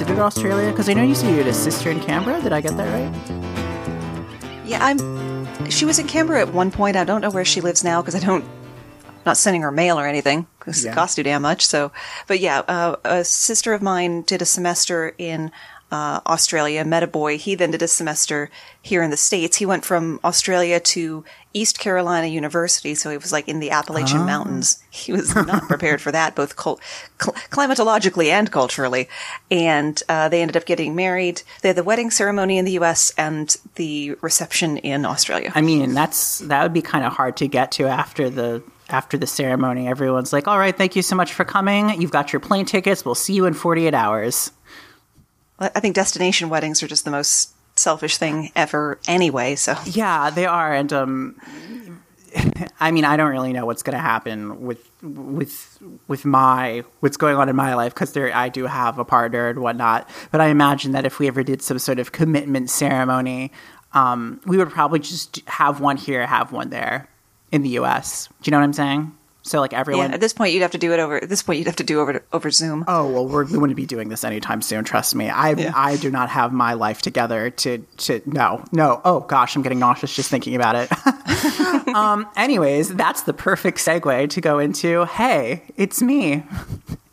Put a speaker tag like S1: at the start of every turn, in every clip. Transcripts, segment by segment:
S1: visited Australia? Because I know you said you had a sister in Canberra. Did I get that right?
S2: Yeah, I'm. She was in Canberra at one point. I don't know where she lives now because I don't. Not sending her mail or anything because
S1: Yeah.
S2: it costs too damn much. So, but yeah, uh, a sister of mine did a semester in uh, Australia. Met a boy. He then did a semester here in the states. He went from Australia to East Carolina University, so he was like in the Appalachian Mountains. He was not prepared for that, both cul- cl- climatologically and culturally. And uh, they ended up getting married. They had the wedding ceremony in the U.S. and the reception in Australia.
S1: I mean, that's that would be kind of hard to get to after the after the ceremony. Everyone's like, "All right, thank you so much for coming. You've got your plane tickets. We'll see you in 48 hours."
S2: I think destination weddings are just the most selfish thing ever anyway. So
S1: Yeah, they are, and um, I mean, I don't really know what's going to happen with with with my what's going on in my life because there I do have a partner and whatnot. But I imagine that if we ever did some sort of commitment ceremony, um, we would probably just have one here, have one there in the U.S. Do you know what I'm saying? So like
S2: yeah,
S1: everyone.
S2: at this point you'd have to do it over. At this point you'd have to do over over Zoom.
S1: Oh well, we're, we wouldn't be doing this anytime soon. Trust me. I
S2: Yeah.
S1: I do not have my life together to to no no. Oh gosh, I'm getting nauseous just thinking about it. um. Anyways, that's the perfect segue to go into. Hey, it's me.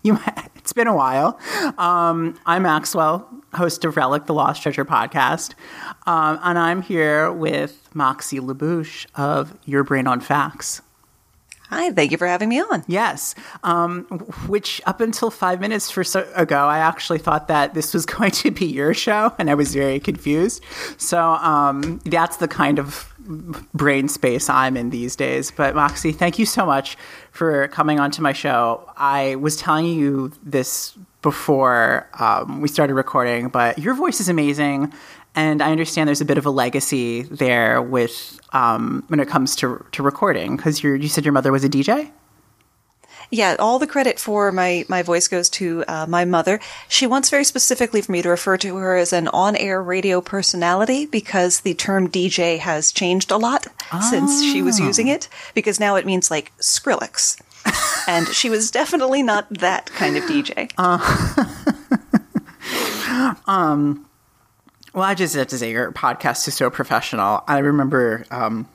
S1: You. It's been a while. Um. I'm Maxwell, host of Relic, the Lost Treasure podcast, um, and I'm here with Moxie LaBouche of Your Brain on Facts.
S2: Hi, thank you for having me on.
S1: Yes, um, which up until five minutes for so ago, I actually thought that this was going to be your show, and I was very confused. So um, that's the kind of brain space I'm in these days. But Moxie, thank you so much for coming onto my show. I was telling you this before um, we started recording, but your voice is amazing. And I understand there's a bit of a legacy there with um, when it comes to to recording because you you said your mother was a DJ.
S2: Yeah, all the credit for my my voice goes to uh, my mother. She wants very specifically for me to refer to her as an on-air radio personality because the term DJ has changed a lot since she was using it. Because now it means like Skrillex, and she was definitely not that kind of DJ.
S1: Well, I just have to say your podcast is so professional. I remember um,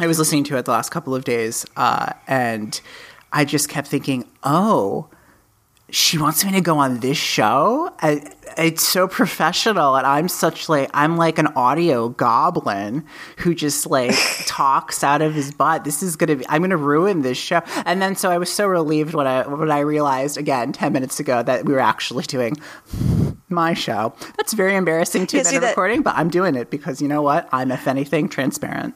S1: I was listening to it the last couple of days, uh, and I just kept thinking, oh, she wants me to go on this show. I, it's so professional, and I'm such like I'm like an audio goblin who just like talks out of his butt. This is gonna be I'm gonna ruin this show. And then so I was so relieved when I when I realized again ten minutes ago that we were actually doing my show. That's very embarrassing to
S2: Yeah,
S1: admit a
S2: that-
S1: recording, but I'm doing it because you know what? I'm if anything transparent.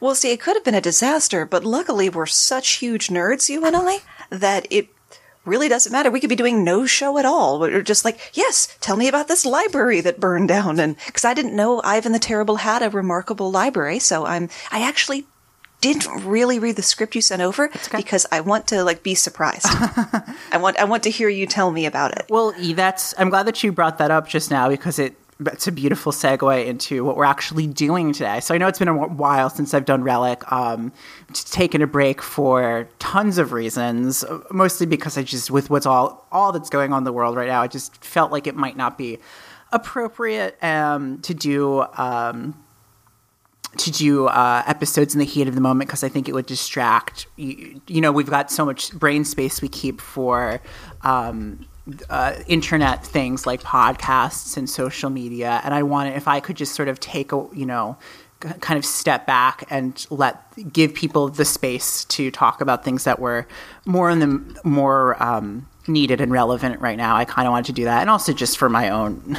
S2: Well, see, it could have been a disaster, but luckily we're such huge nerds, you and I, that it really doesn't matter. We could be doing no show at all. We're just like, yes, tell me about this library that burned down. And because I didn't know Ivan the Terrible had a remarkable library, so I'm, I actually didn't really read the script you sent over because I want to like be surprised. I want, I want to hear you tell me about it.
S1: Well, E, that's I'm glad that you brought that up just now because it it's a beautiful segue into what we're actually doing today. So I know it's been a while since I've done Relic. Um, taken a break for tons of reasons, mostly because I just with what's all all that's going on in the world right now, I just felt like it might not be appropriate um, to do. Um, to do uh, episodes in the heat of the moment because I think it would distract. You, you know, we've got so much brain space we keep for um, uh, internet things like podcasts and social media, and I wanted if I could just sort of take a you know kind of step back and let give people the space to talk about things that were more in the more um, needed and relevant right now. I kind of wanted to do that, and also just for my own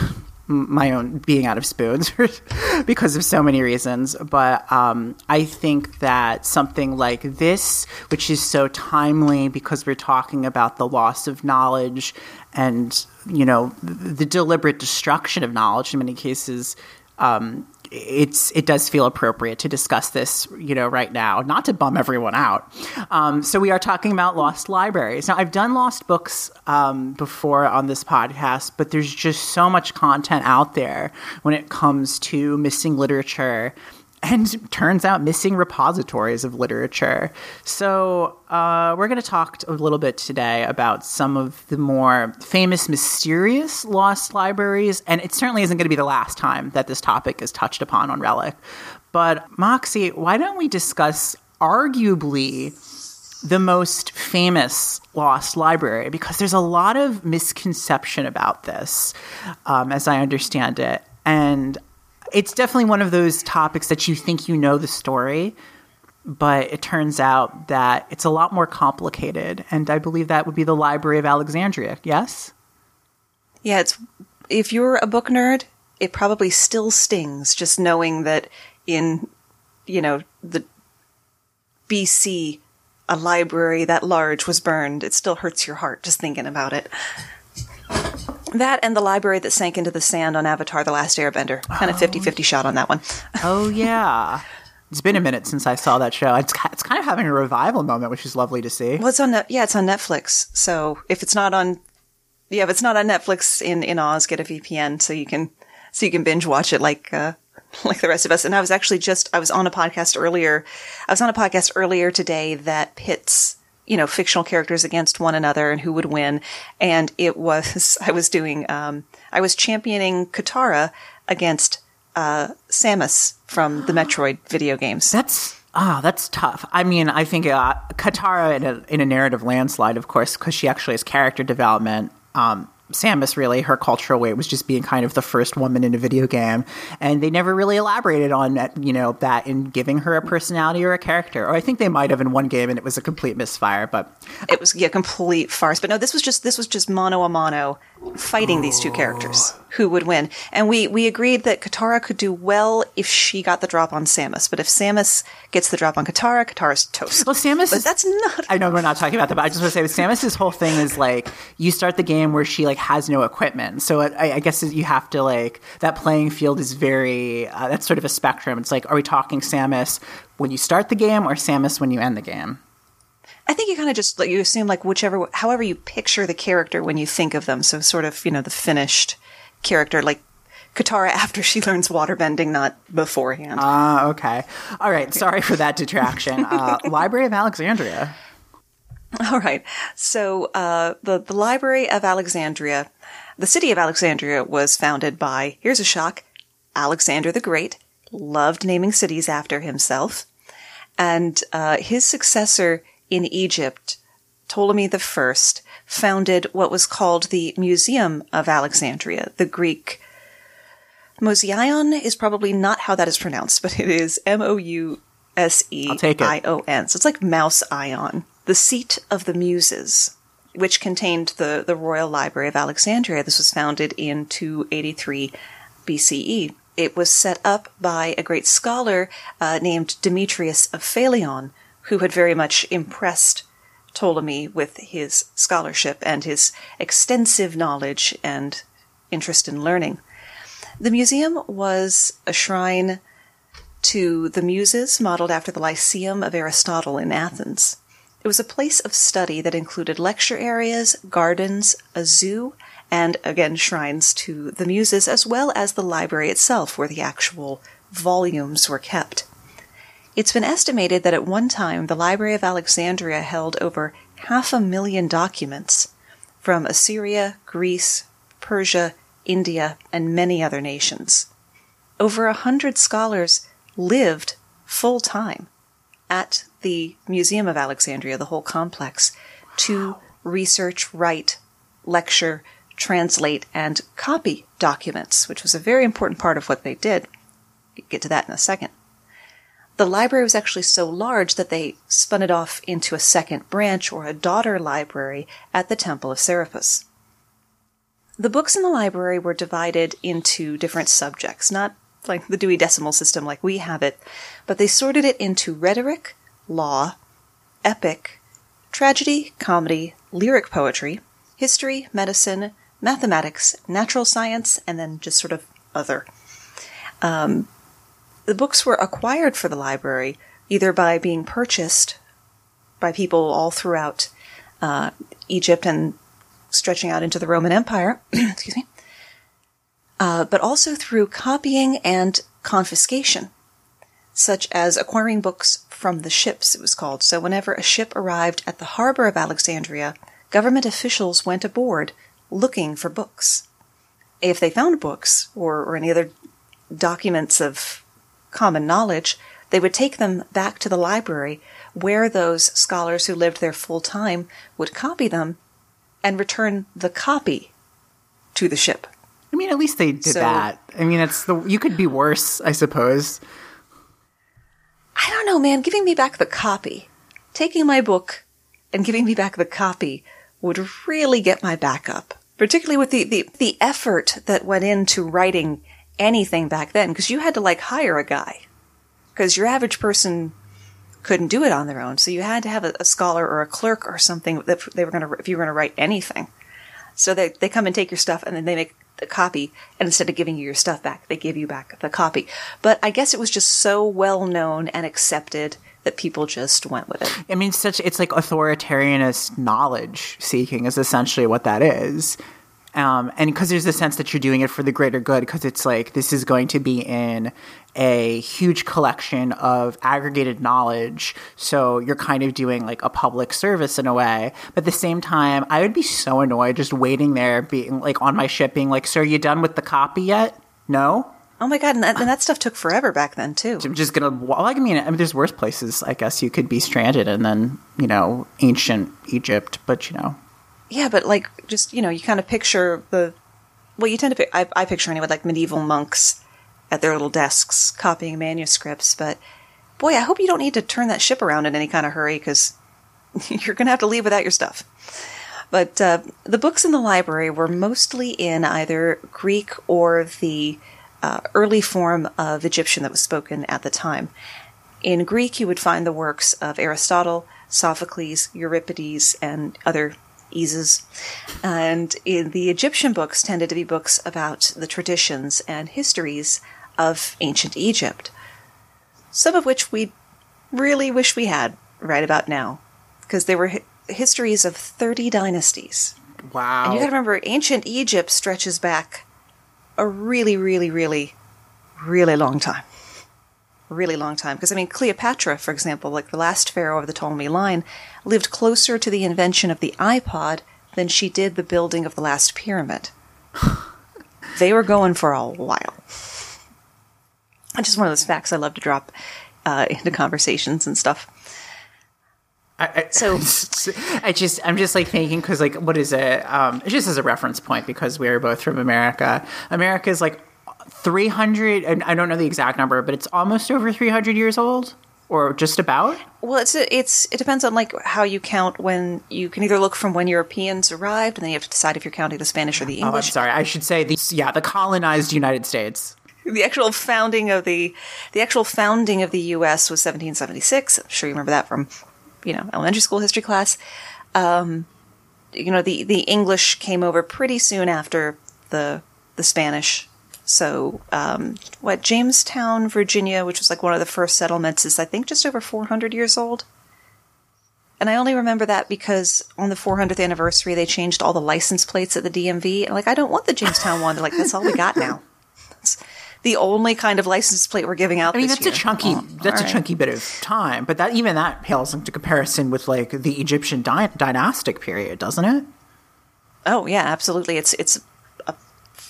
S1: my own being out of spoons because of so many reasons. But um, I think that something like this, which is so timely because we're talking about the loss of knowledge and, you know, the deliberate destruction of knowledge in many cases. Um, it's it does feel appropriate to discuss this, you know, right now, not to bum everyone out. Um, so we are talking about lost libraries. Now, I've done lost books um, before on this podcast, but there's just so much content out there when it comes to missing literature and turns out missing repositories of literature. So, uh, we're going to talk a little bit today about some of the more famous, mysterious lost libraries. And it certainly isn't going to be the last time that this topic is touched upon on Relic. But, Moxie, why don't we discuss arguably the most famous lost library? Because there's a lot of misconception about this, um, as I understand it. And it's definitely one of those topics that you think you know the story, but it turns out that it's a lot more complicated. And I believe that would be the Library of Alexandria. Yes?
S2: Yeah, it's if you're a book nerd, it probably still stings just knowing that in you know the BC a library that large was burned. It still hurts your heart just thinking about it. That and the library that sank into the sand on Avatar The Last Airbender. Kind of 50 50 shot on that one.
S1: Oh, yeah. It's been a minute since I saw that show. It's, it's kind of having a revival moment, which is lovely to see.
S2: Well, it's on, yeah, it's on Netflix. So if it's not on, yeah, if it's not on Netflix in, in Oz, get a VPN so you can, so you can binge watch it like, uh, like the rest of us. And I was actually just, I was on a podcast earlier. I was on a podcast earlier today that pits you know, fictional characters against one another and who would win. And it was, I was doing, um, I was championing Katara against, uh, Samus from the Metroid video games.
S1: That's, ah, oh, that's tough. I mean, I think, uh, Katara in a, in a narrative landslide, of course, because she actually has character development. Um, Samus really her cultural weight was just being kind of the first woman in a video game, and they never really elaborated on that, you know that in giving her a personality or a character. Or I think they might have in one game, and it was a complete misfire. But
S2: it was yeah, complete farce. But no, this was just this was just mono a mono fighting these two characters oh. Who would win. And we, we agreed that Katara could do well if she got the drop on Samus. But if Samus gets the drop on Katara, Katara's toast.
S1: Well, Samus.
S2: But that's not.
S1: I know we're not talking about that, but I just want to say Samus's whole thing is like you start the game where she like has no equipment. So it, I, I, guess you have to like that playing field is very. Uh, that's sort of a spectrum. It's like, are we talking Samus when you start the game or Samus when you end the game?
S2: I think you kind of just like you assume like whichever, however you picture the character when you think of them. So sort of you know the finished character, like Katara after she learns waterbending, not beforehand.
S1: Ah, okay. All right. Sorry for that detraction. Uh, Library of Alexandria.
S2: All right. So uh, the the Library of Alexandria, the city of Alexandria was founded by here's a shock, Alexander the Great. Loved naming cities after himself, and uh, his successor in Egypt, Ptolemy I founded what was called the Museum of Alexandria. The Greek Mouseion is probably not how that is pronounced, but it is M O U S E I O N. So it's like Mouse Ion. The seat of the Muses, which contained the, the Royal Library of Alexandria. This was founded in 283 BCE. It was set up by a great scholar uh, named Demetrius of Phaleron, who had very much impressed Ptolemy with his scholarship and his extensive knowledge and interest in learning. The museum was a shrine to the Muses, modeled after the Lyceum of Aristotle in Athens. It was a place of study that included lecture areas, gardens, a zoo, and again shrines to the Muses, as well as the library itself, where the actual volumes were kept. It's been estimated that at one time the Library of Alexandria held over half a million documents from Assyria, Greece, Persia, India, and many other nations. Over a hundred scholars lived full time at the Museum of Alexandria, the whole complex, to research, write, lecture, translate, and copy documents, which was a very important part of what they did. get to that in a second. The library was actually so large that they spun it off into a second branch or a daughter library at the Temple of Serapis. The books in the library were divided into different subjects, not like the Dewey Decimal System like we have it, but they sorted it into rhetoric, law, epic, tragedy, comedy, lyric poetry, history, medicine, mathematics, natural science, and then just sort of other. Um, the books were acquired for the library either by being purchased by people all throughout uh, Egypt and stretching out into the Roman Empire, excuse me, uh, but also through copying and confiscation. such as acquiring books from the ships, it was called. So whenever a ship arrived at the harbor of Alexandria, government officials went aboard looking for books. If they found books or, or any other documents of common knowledge, they would take them back to the library where those scholars who lived there full time would copy them and return the copy to the ship.
S1: I mean, at least they did
S2: So-
S1: that. I mean, it's the you could be worse, I suppose.
S2: I don't know, man. Giving me back the copy, taking my book and giving me back the copy would really get my back up. Particularly with the, the, the effort that went into writing anything back then, because you had to like hire a guy. Because your average person couldn't do it on their own. So you had to have a, a scholar or a clerk or something that they were going to, if you were going to write anything. So they, they come and take your stuff and then they make the copy. And instead of giving you your stuff back, they give you back the copy. But I guess it was just so well known and accepted that people just went with it.
S1: I mean, such it's like authoritarianist knowledge seeking is essentially what that is. Um, and because there's a sense that you're doing it for the greater good, because it's like this is going to be in a huge collection of aggregated knowledge. So you're kind of doing like a public service in a way. But at the same time, I would be so annoyed just waiting there, being like on my ship, being like, "Sir, you done with the copy yet? No."
S2: Oh my god, and that, and that stuff took forever back then too.
S1: I'm just gonna. Well, I mean, I mean, there's worse places. I guess you could be stranded, and then you know, ancient Egypt. But you know,
S2: Yeah, but like just you know, you kind of picture the well, you tend to I, I picture anyway like medieval monks at their little desks copying manuscripts. But boy, I hope you don't need to turn that ship around in any kind of hurry because you're going to have to leave without your stuff. But uh, the books in the library were mostly in either Greek or the uh, early form of Egyptian that was spoken at the time. In Greek, you would find the works of Aristotle, Sophocles, Euripides, and other eases. And in the Egyptian books tended to be books about the traditions and histories of ancient Egypt. Some of which we really wish we had right about now, because they were hi- histories of 30 dynasties.
S1: wow.
S2: And you gotta remember, ancient Egypt stretches back a really, really, really, really long time. Really long time. Because, I mean, Cleopatra, for example, like the last pharaoh of the Ptolemy line, lived closer to the invention of the iPod than she did the building of the last pyramid. they were going for a while. It's just one of those facts I love to drop uh, into conversations and stuff.
S1: I, I,
S2: So-
S1: I just I'm just like thinking because like what is it? Um, just as a reference point because we are both from America. America is like 300, and I don't know the exact number, but it's almost over 300 years old, or just about.
S2: Well, it's it's it depends on like how you count when you can either look from when Europeans arrived, and then you have to decide if you're counting the Spanish or the English.
S1: Oh, I'm sorry. I should say the yeah the colonized United States.
S2: the actual founding of the the actual founding of the U.S. was 1776. I'm sure you remember that from you know elementary school history class. Um, you know the the English came over pretty soon after the the Spanish. So um, what Jamestown, Virginia, which was like one of the first settlements, is I think just over 400 years old. And I only remember that because on the 400th anniversary, they changed all the license plates at the DMV. And like, I don't want the Jamestown one. They're like, that's all we got now. That's the only kind of license plate we're giving out.
S1: I mean, that's
S2: year.
S1: a chunky
S2: Oh,
S1: that's a
S2: right.
S1: chunky bit of time, but that even that pales into comparison with like the Egyptian dy- dynastic period, doesn't it?
S2: Oh yeah, absolutely. It's it's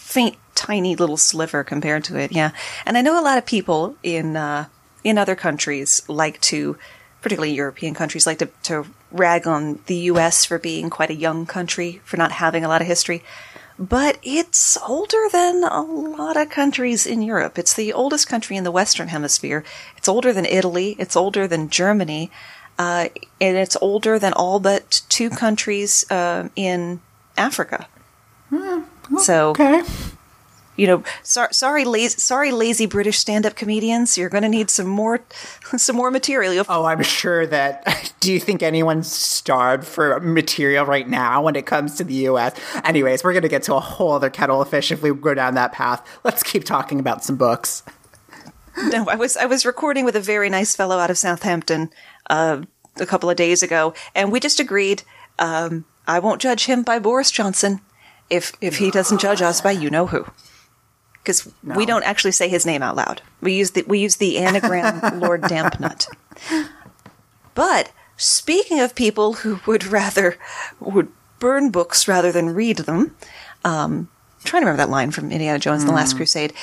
S2: faint, tiny little sliver compared to it. Yeah, and I know a lot of people in uh, in other countries like to, particularly European countries, like to to rag on the U.S. for being quite a young country for not having a lot of history. But it's older than a lot of countries in Europe. It's the oldest country in the Western Hemisphere. It's older than Italy. It's older than Germany. Uh, and it's older than all but two countries uh, in Africa. So
S1: Okay.
S2: you know, sorry, sorry, lazy, sorry, lazy British stand-up comedians. You're going to need some more, some more material.
S1: Oh, I'm sure that. Do you think anyone's starved for material right now when it comes to the U.S.? Anyways, we're going to get to a whole other kettle of fish if we go down that path. Let's keep talking about some books.
S2: No, I was I was recording with a very nice fellow out of Southampton uh, a couple of days ago, and we just agreed. Um, I won't judge him by Boris Johnson if if he doesn't judge us by you know who, because we don't actually say his name out loud. We use the we use the anagram Lord Dampnut. But speaking of people who would rather would burn books rather than read them, um, I'm trying to remember that line from Indiana Jones and the Last Crusade.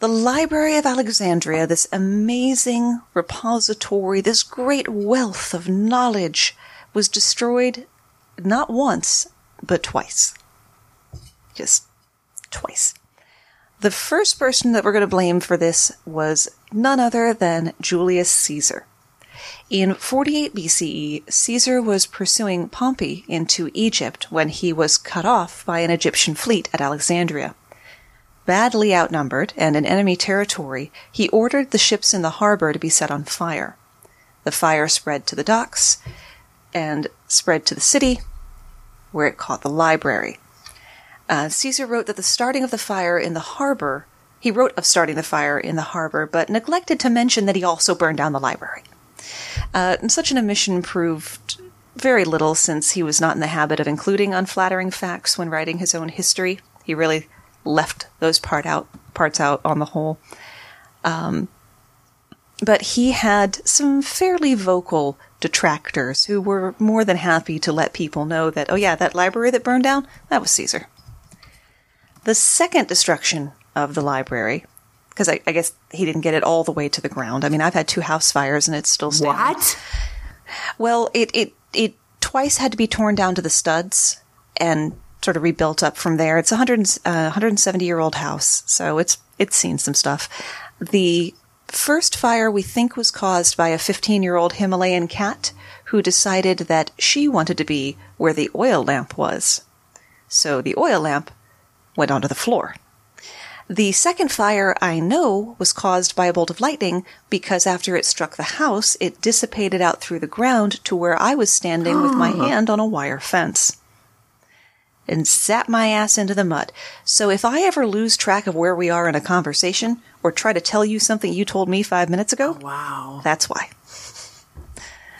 S2: The Library of Alexandria, this amazing repository, this great wealth of knowledge, was destroyed not once, but twice. Just twice. The first person that we're going to blame for this was none other than Julius Caesar. In 48 BCE, Caesar was pursuing Pompey into Egypt when he was cut off by an Egyptian fleet at Alexandria. Badly outnumbered and in enemy territory, he ordered the ships in the harbor to be set on fire. The fire spread to the docks and spread to the city, where it caught the library. Uh, Caesar wrote that the starting of the fire in the harbor, he wrote of starting the fire in the harbor, but neglected to mention that he also burned down the library. Uh, such an omission proved very little since he was not in the habit of including unflattering facts when writing his own history. He really left those part out, parts out on the whole. Um, but he had some fairly vocal detractors who were more than happy to let people know that, oh yeah, that library that burned down, that was Caesar. The second destruction of the library, because I, I, guess he didn't get it all the way to the ground. I mean, I've had two house fires and it's still standing.
S1: What?
S2: Well, it, it, it twice had to be torn down to the studs and sort of rebuilt up from there. It's a 100, uh, 170 year old house, so it's, it's seen some stuff. The first fire we think was caused by a 15 year old Himalayan cat who decided that she wanted to be where the oil lamp was. So the oil lamp went onto the floor. The second fire I know was caused by a bolt of lightning because after it struck the house, it dissipated out through the ground to where I was standing with my hand on a wire fence. And sat my ass into the mud. So if I ever lose track of where we are in a conversation or try to tell you something you told me five minutes ago,
S1: Oh, wow.
S2: that's why.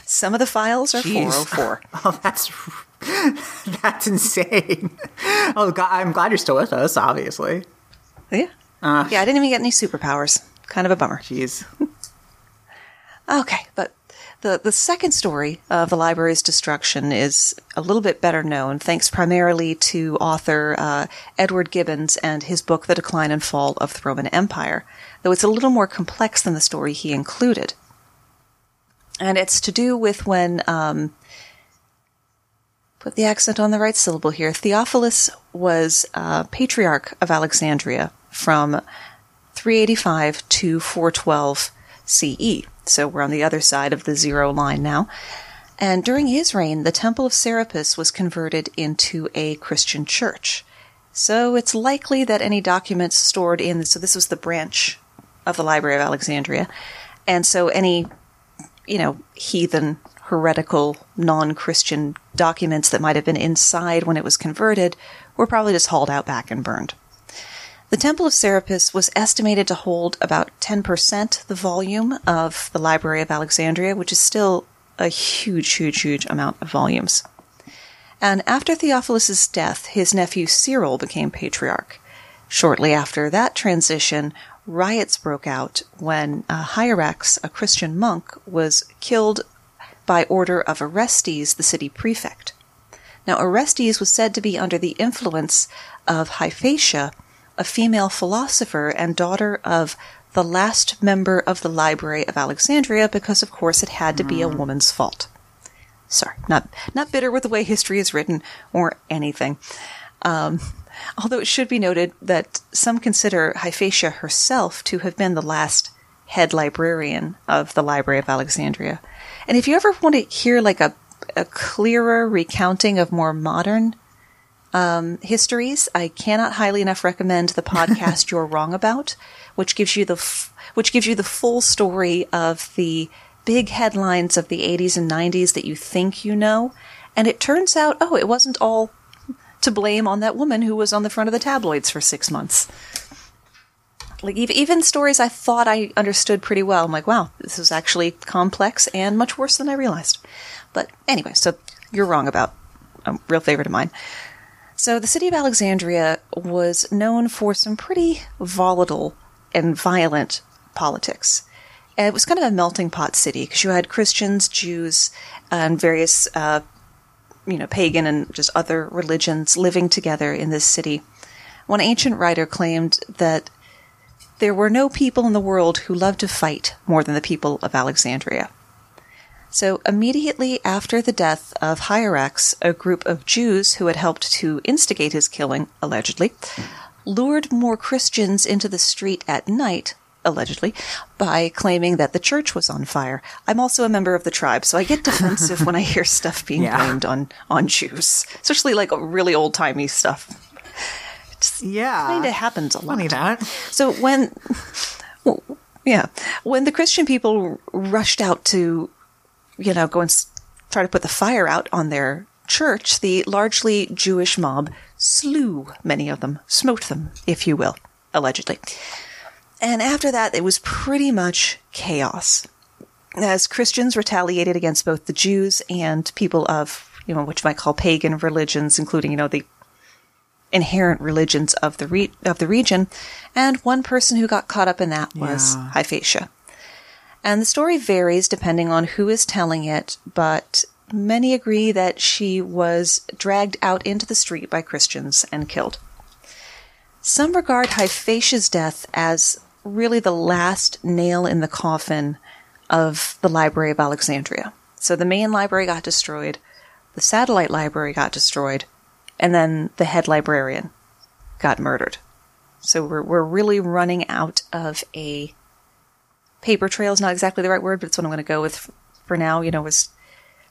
S2: Some of the files are
S1: Jeez.
S2: 404.
S1: Oh, that's that's insane. Oh, God, I'm glad you're still with us. Obviously.
S2: Yeah.
S1: Uh,
S2: Yeah, I didn't even get any superpowers. Kind of a bummer.
S1: Jeez.
S2: Okay, but the, the second story of the library's destruction is a little bit better known, thanks primarily to author uh, Edward Gibbons and his book, The Decline and Fall of the Roman Empire, though it's a little more complex than the story he included. And it's to do with when, um, put the accent on the right syllable here, Theophilus was uh, patriarch of Alexandria from 385 to 412 CE. So we're on the other side of the zero line now. And during his reign, the Temple of Serapis was converted into a Christian church. So it's likely that any documents stored in, so this was the branch of the Library of Alexandria, and so any, you know, heathen, heretical, non Christian documents that might have been inside when it was converted were probably just hauled out back and burned. The Temple of Serapis was estimated to hold about 10% the volume of the Library of Alexandria, which is still a huge, huge, huge amount of volumes. And after Theophilus' death, his nephew Cyril became patriarch. Shortly after that transition, riots broke out when uh, Hierax, a Christian monk, was killed by order of Orestes, the city prefect. Now, Orestes was said to be under the influence of Hypatia, a female philosopher and daughter of the last member of the Library of Alexandria, because of course it had to be a woman's fault. Sorry, not not bitter with the way history is written or anything. Um, although it should be noted that some consider Hypatia herself to have been the last head librarian of the Library of Alexandria. And if you ever want to hear like a, a clearer recounting of more modern um, histories, I cannot highly enough recommend the podcast "You're Wrong About," which gives you the f- which gives you the full story of the big headlines of the 80s and 90s that you think you know, and it turns out, oh, it wasn't all to blame on that woman who was on the front of the tabloids for six months. Like ev- even stories I thought I understood pretty well, I'm like, wow, this is actually complex and much worse than I realized. But anyway, so you're wrong about a real favorite of mine. So the city of Alexandria was known for some pretty volatile and violent politics. And it was kind of a melting pot city because you had Christians, Jews, and various, uh, you know, pagan and just other religions living together in this city. One ancient writer claimed that there were no people in the world who loved to fight more than the people of Alexandria. So immediately after the death of Hierax, a group of Jews who had helped to instigate his killing, allegedly, lured more Christians into the street at night, allegedly, by claiming that the church was on fire. I'm also a member of the tribe, so I get defensive when I hear stuff being
S1: Yeah.
S2: blamed on, on Jews, especially like really old timey stuff.
S1: Yeah.
S2: Kind of happens a lot.
S1: Funny that.
S2: So when, well, yeah, when the Christian people rushed out to, you know, go and try to put the fire out on their church, the largely Jewish mob slew many of them, smote them, if you will, allegedly. And after that, it was pretty much chaos. As Christians retaliated against both the Jews and people of, you know, what you might call pagan religions, including, you know, the inherent religions of the re- of the region, and one person who got caught up in that was
S1: Yeah.
S2: Hypatia. And the story varies depending on who is telling it, but many agree that she was dragged out into the street by Christians and killed. Some regard Hypatia's death as really the last nail in the coffin of the Library of Alexandria. So the main library got destroyed, the satellite library got destroyed, and then the head librarian got murdered. So we're we're really running out of a paper trail is not exactly the right word, but it's what I'm going to go with for now. You know, is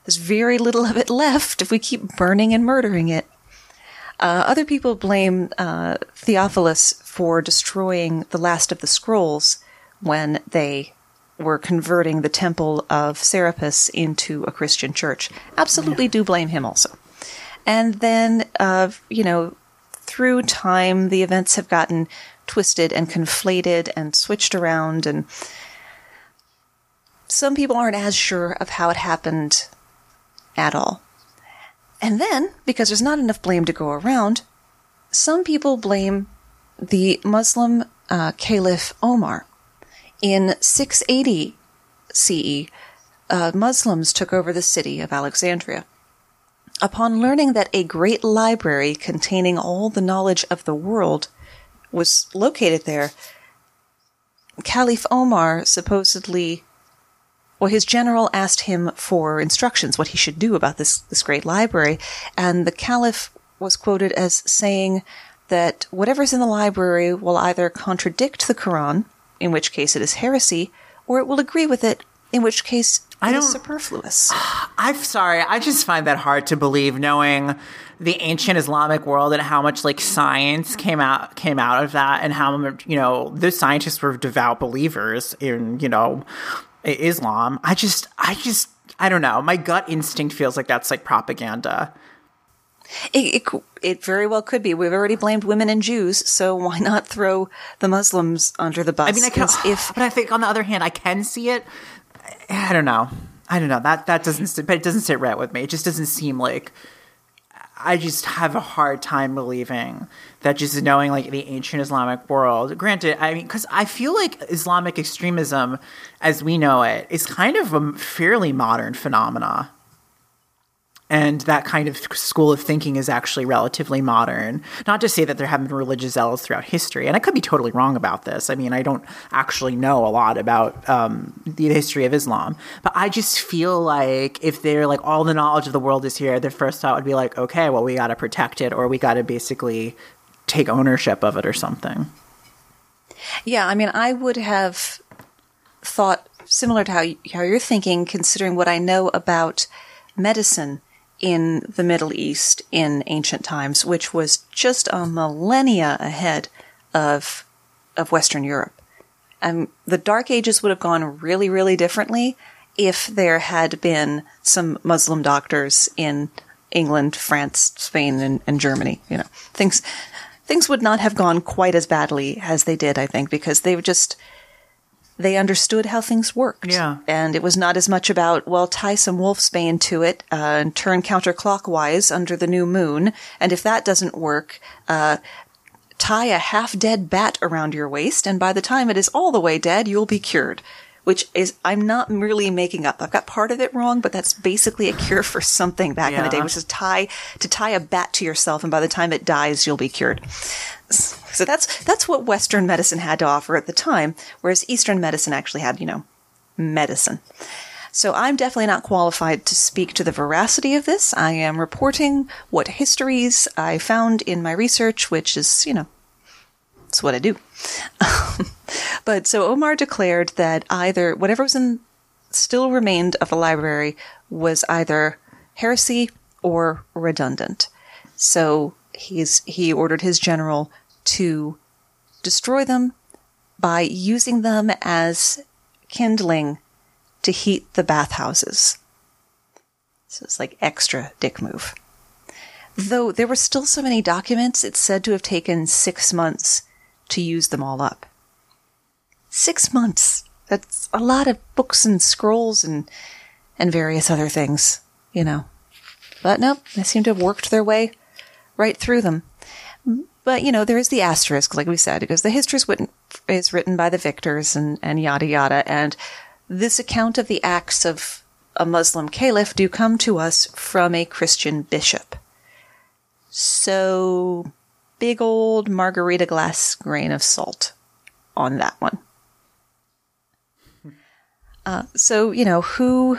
S2: there's very little of it left if we keep burning and murdering it. Uh, other people blame uh, Theophilus for destroying the last of the scrolls when they were converting the temple of Serapis into a Christian church. Absolutely do blame him also. And then, uh, you know, through time, the events have gotten twisted and conflated and switched around, and some people aren't as sure of how it happened at all. And then, because there's not enough blame to go around, some people blame the Muslim uh, Caliph Omar. In 680 CE, uh, Muslims took over the city of Alexandria. Upon learning that a great library containing all the knowledge of the world was located there, Caliph Omar supposedly, well, his general asked him for instructions, what he should do about this, this great library, and the Caliph was quoted as saying that whatever's in the library will either contradict the Quran, in which case it is heresy, or it will agree with it, in which case
S1: I don't-
S2: superfluous.
S1: I'm sorry. I just find that hard to believe, knowing the ancient Islamic world and how much like science came out came out of that, and how you know those scientists were devout believers in you know Islam. I just, I just, I don't know. My gut instinct feels like that's like propaganda.
S2: It, it, it very well could be. We've already blamed women and Jews, so why not throw the Muslims under the bus?
S1: I mean, I can,
S2: if
S1: but I think on the other hand, I can see it. I don't know. I don't know. That that doesn't. sit- But it doesn't sit right with me. It just doesn't seem like. I just have a hard time believing that just knowing like the ancient Islamic world. Granted, I mean, because I feel like Islamic extremism, as we know it, is kind of a fairly modern phenomena. And that kind of school of thinking is actually relatively modern. Not to say that there haven't been religious zealots throughout history, and I could be totally wrong about this. I mean, I don't actually know a lot about um, the history of Islam, but I just feel like if they're like all the knowledge of the world is here, their first thought would be like, okay, well, we got to protect it, or we got to basically take ownership of it, or something.
S2: Yeah, I mean, I would have thought similar to how you, how you're thinking, considering what I know about medicine in the Middle East in ancient times, which was just a millennia ahead of of Western Europe. And the Dark Ages would have gone really, really differently if there had been some Muslim doctors in England, France, Spain, and, and Germany. You know, things things would not have gone quite as badly as they did, I think, because they just they understood how things worked.
S1: Yeah.
S2: And it was not as much about, well, tie some wolfsbane to it uh, and turn counterclockwise under the new moon. And if that doesn't work, uh, tie a half dead bat around your waist. And by the time it is all the way dead, you'll be cured. Which is, I'm not really making up. I've got part of it wrong, but that's basically a cure for something back in the day, which is tie, to tie a bat to yourself. And by the time it dies, you'll be cured. So that's that's what Western medicine had to offer at the time, whereas Eastern medicine actually had, you know, medicine. So I'm definitely not qualified to speak to the veracity of this. I am reporting what histories I found in my research, which is, you know, it's what I do. but so Omar declared that either whatever was in still remained of the library was either heresy or redundant. So he's he ordered his general to destroy them by using them as kindling to heat the bathhouses. So it's like extra dick move. Though there were still so many documents, it's said to have taken six months to use them all up. Six months. That's a lot of books and scrolls and and various other things, you know. But nope, they seem to have worked their way right through them. But you know, there is the asterisk, like we said, because the history is written, by the victors and, and yada yada. And this account of the acts of a Muslim caliph do come to us from a Christian bishop. So, big old margarita glass grain of salt on that one. Uh, so, you know, who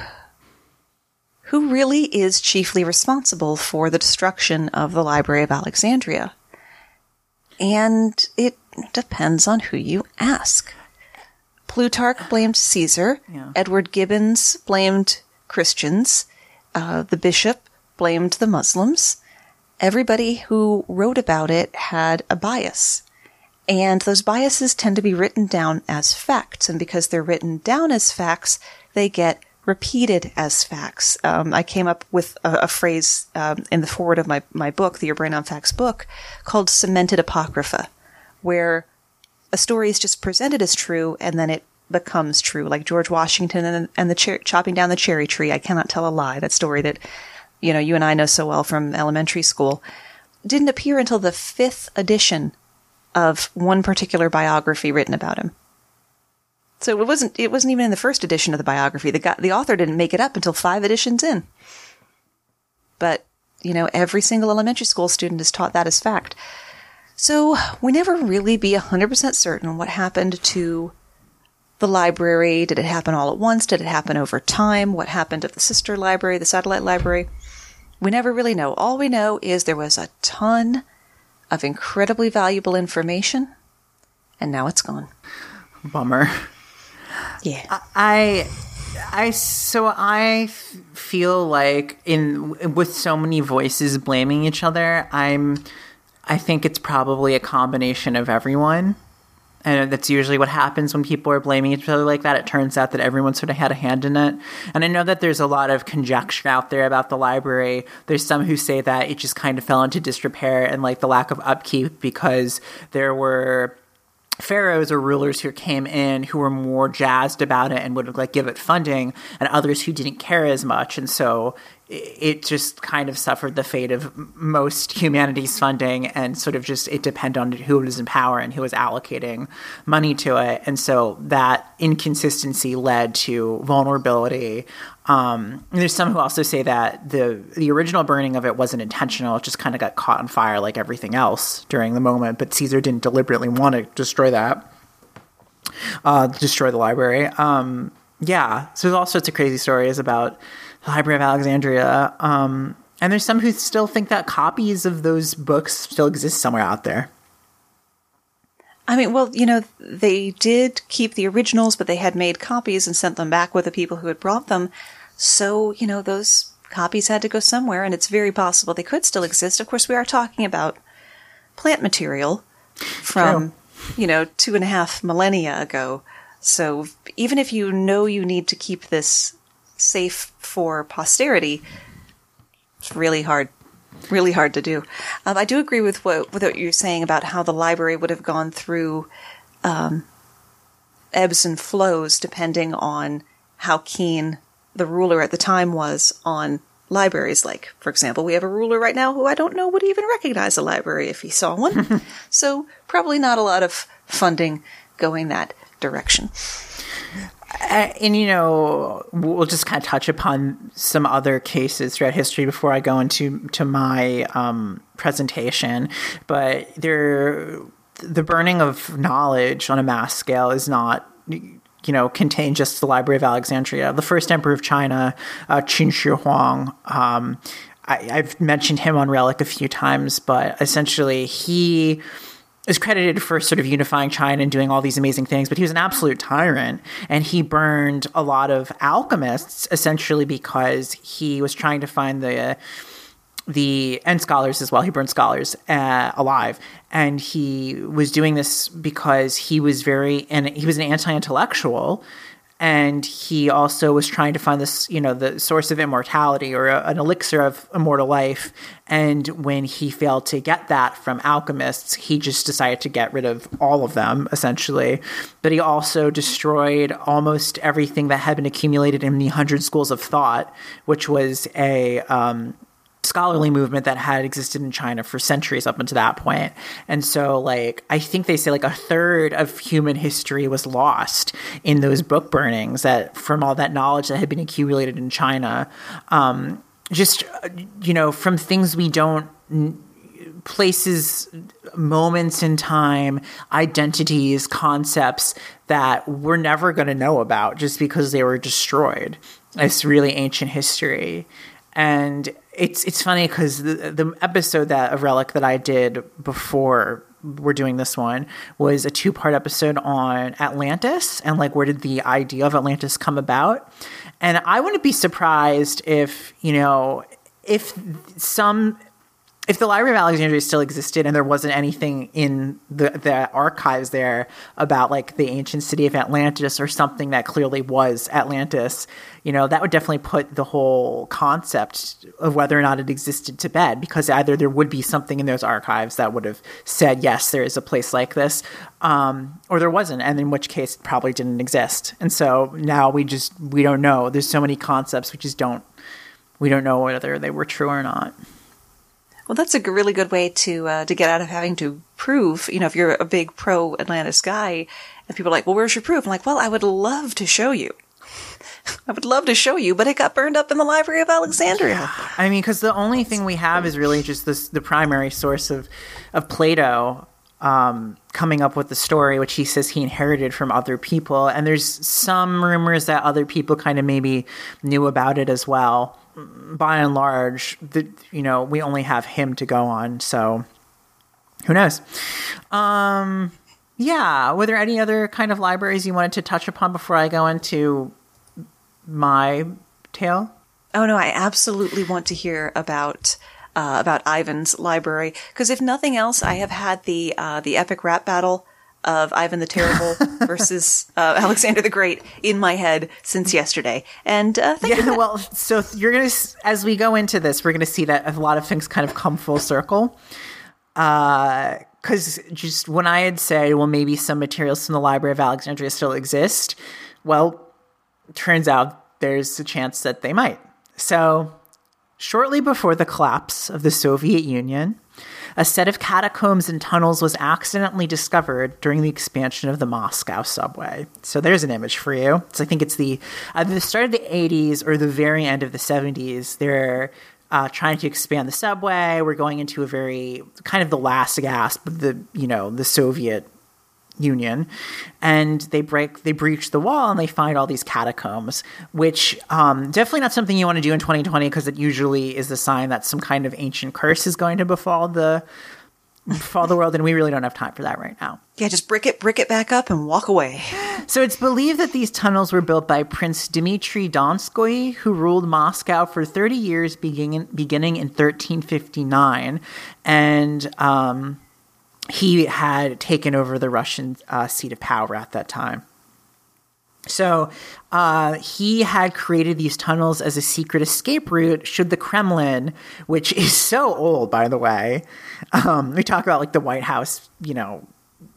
S2: who really is chiefly responsible for the destruction of the Library of Alexandria? And it depends on who you ask. Plutarch blamed Caesar.
S1: Yeah.
S2: Edward Gibbons blamed Christians. Uh, the bishop blamed the Muslims. Everybody who wrote about it had a bias. And those biases tend to be written down as facts. And because they're written down as facts, they get repeated as facts. Um, I came up with a, a phrase um, in the forward of my, my book, the Your Brain on Facts book, called cemented apocrypha, where a story is just presented as true and then it becomes true. Like George Washington and, and the cher- chopping down the cherry tree. I cannot tell a lie. That story that, you know, you and I know so well from elementary school didn't appear until the fifth edition of one particular biography written about him. So it wasn't it wasn't even in the first edition of the biography. The guy, the author didn't make it up until five editions in. But you know, every single elementary school student is taught that as fact. So we never really be 100% certain what happened to the library. Did it happen all at once? Did it happen over time? What happened at the sister library, the satellite library? We never really know. All we know is there was a ton of incredibly valuable information, and now it's gone.
S1: Bummer.
S2: Yeah.
S1: I, I, so I f- feel like in with so many voices blaming each other, I'm, I think it's probably a combination of everyone. And that's usually what happens when people are blaming each other like that. It turns out that everyone sort of had a hand in it. And I know that there's a lot of conjecture out there about the library. There's some who say that it just kind of fell into disrepair and like the lack of upkeep because there were pharaohs or rulers who came in who were more jazzed about it and would like give it funding and others who didn't care as much. And so it just kind of suffered the fate of most humanities funding and sort of just it depended on who was in power and who was allocating money to it. And so that inconsistency led to vulnerability um, there's some who also say that the the original burning of it wasn't intentional; it just kind of got caught on fire like everything else during the moment. But Caesar didn't deliberately want to destroy that, uh, destroy the library. Um, yeah, so there's all sorts of crazy stories about the Library of Alexandria. Um, and there's some who still think that copies of those books still exist somewhere out there.
S2: I mean, well, you know, they did keep the originals, but they had made copies and sent them back with the people who had brought them. So, you know, those copies had to go somewhere, and it's very possible they could still exist. Of course, we are talking about plant material from, you know, two and a half millennia ago. So even if you know you need to keep this safe for posterity, it's really hard really hard to do. Um, I do agree with what with what you're saying about how the library would have gone through um, ebbs and flows depending on how keen the ruler at the time was on libraries. Like, for example, we have a ruler right now who I don't know would even recognize a library if he saw one. so probably not a lot of funding going that direction.
S1: Uh, and you know, we'll just kind of touch upon some other cases throughout history before I go into to my um, presentation. But there, the burning of knowledge on a mass scale is not you know, contain just the Library of Alexandria. The first emperor of China, uh, Qin Shi Huang, um, I, have mentioned him on Relic a few times, but essentially he is credited for sort of unifying China and doing all these amazing things, but he was an absolute tyrant. And he burned a lot of alchemists essentially because he was trying to find the the and scholars as well. He burned scholars uh, alive, and he was doing this because he was very and he was an anti-intellectual, and he also was trying to find this, you know, the source of immortality or a, an elixir of immortal life. And when he failed to get that from alchemists, he just decided to get rid of all of them, essentially. But he also destroyed almost everything that had been accumulated in the Hundred Schools of Thought, which was a um, scholarly movement that had existed in China for centuries up until that point. And so, like, I think they say like a third of human history was lost in those book burnings that from all that knowledge that had been accumulated in China. Um, just, you know, from things we don't places, moments in time, identities, concepts that we're never going to know about just because they were destroyed. It's really ancient history. And it's it's funny because the, the episode that of Relic that I did before we're doing this one was a two part episode on Atlantis and like where did the idea of Atlantis come about. And I wouldn't be surprised if, you know, if some if the Library of Alexandria still existed and there wasn't anything in the, the archives there about like the ancient city of Atlantis or something that clearly was Atlantis, you know, that would definitely put the whole concept of whether or not it existed to bed because either there would be something in those archives that would have said, yes, there is a place like this, um, or there wasn't, and in which case it probably didn't exist. And so now we just, we don't know. There's so many concepts we just don't, we don't know whether they were true or not.
S2: Well, that's a really good way to uh, to get out of having to prove. You know, if you're a big pro Atlantis guy, and people are like, "Well, where's your proof?" I'm like, "Well, I would love to show you. I would love to show you, but it got burned up in the Library of Alexandria."
S1: I mean, because the only thing we have is really just this the primary source of of Plato um, coming up with the story, which he says he inherited from other people. And there's some rumors that other people kind of maybe knew about it as well by and large, the, you know, we only have him to go on. So who knows? Um, yeah. Were there any other kind of libraries you wanted to touch upon before I go into my tale?
S2: Oh no, I absolutely want to hear about uh, about Ivan's library because if nothing else, I have had the uh, the epic rap battle of Ivan the Terrible versus uh, Alexander the Great in my head since yesterday. And uh,
S1: yeah, you. well, so you're gonna as we go into this, we're gonna see that a lot of things kind of come full circle. Because uh, just when I had said, well, maybe some materials from the Library of Alexandria still exist, well, turns out there's a chance that they might. So, shortly before the collapse of the Soviet Union, a set of catacombs and tunnels was accidentally discovered during the expansion of the Moscow subway. So there's an image for you. So I think it's the the start of the 80s or the very end of the 70s. They're uh, trying to expand the subway. We're going into a very kind of the last gasp of the you know the Soviet Union, and they break they breach the wall and they find all these catacombs, which um, definitely not something you want to do in 2020 because it usually is a sign that some kind of ancient curse is going to befall the befall the world, and we really don't have time for that right now.
S2: Yeah, just brick it, brick it back up, and walk away.
S1: So it's believed that these tunnels were built by Prince Dmitry Donskoy, who ruled Moscow for 30 years, beginning beginning in 1359, and um, he had taken over the Russian uh, seat of power at that time. So uh, he had created these tunnels as a secret escape route should the Kremlin, which is so old, by the way. Um, we talk about like the White House, you know,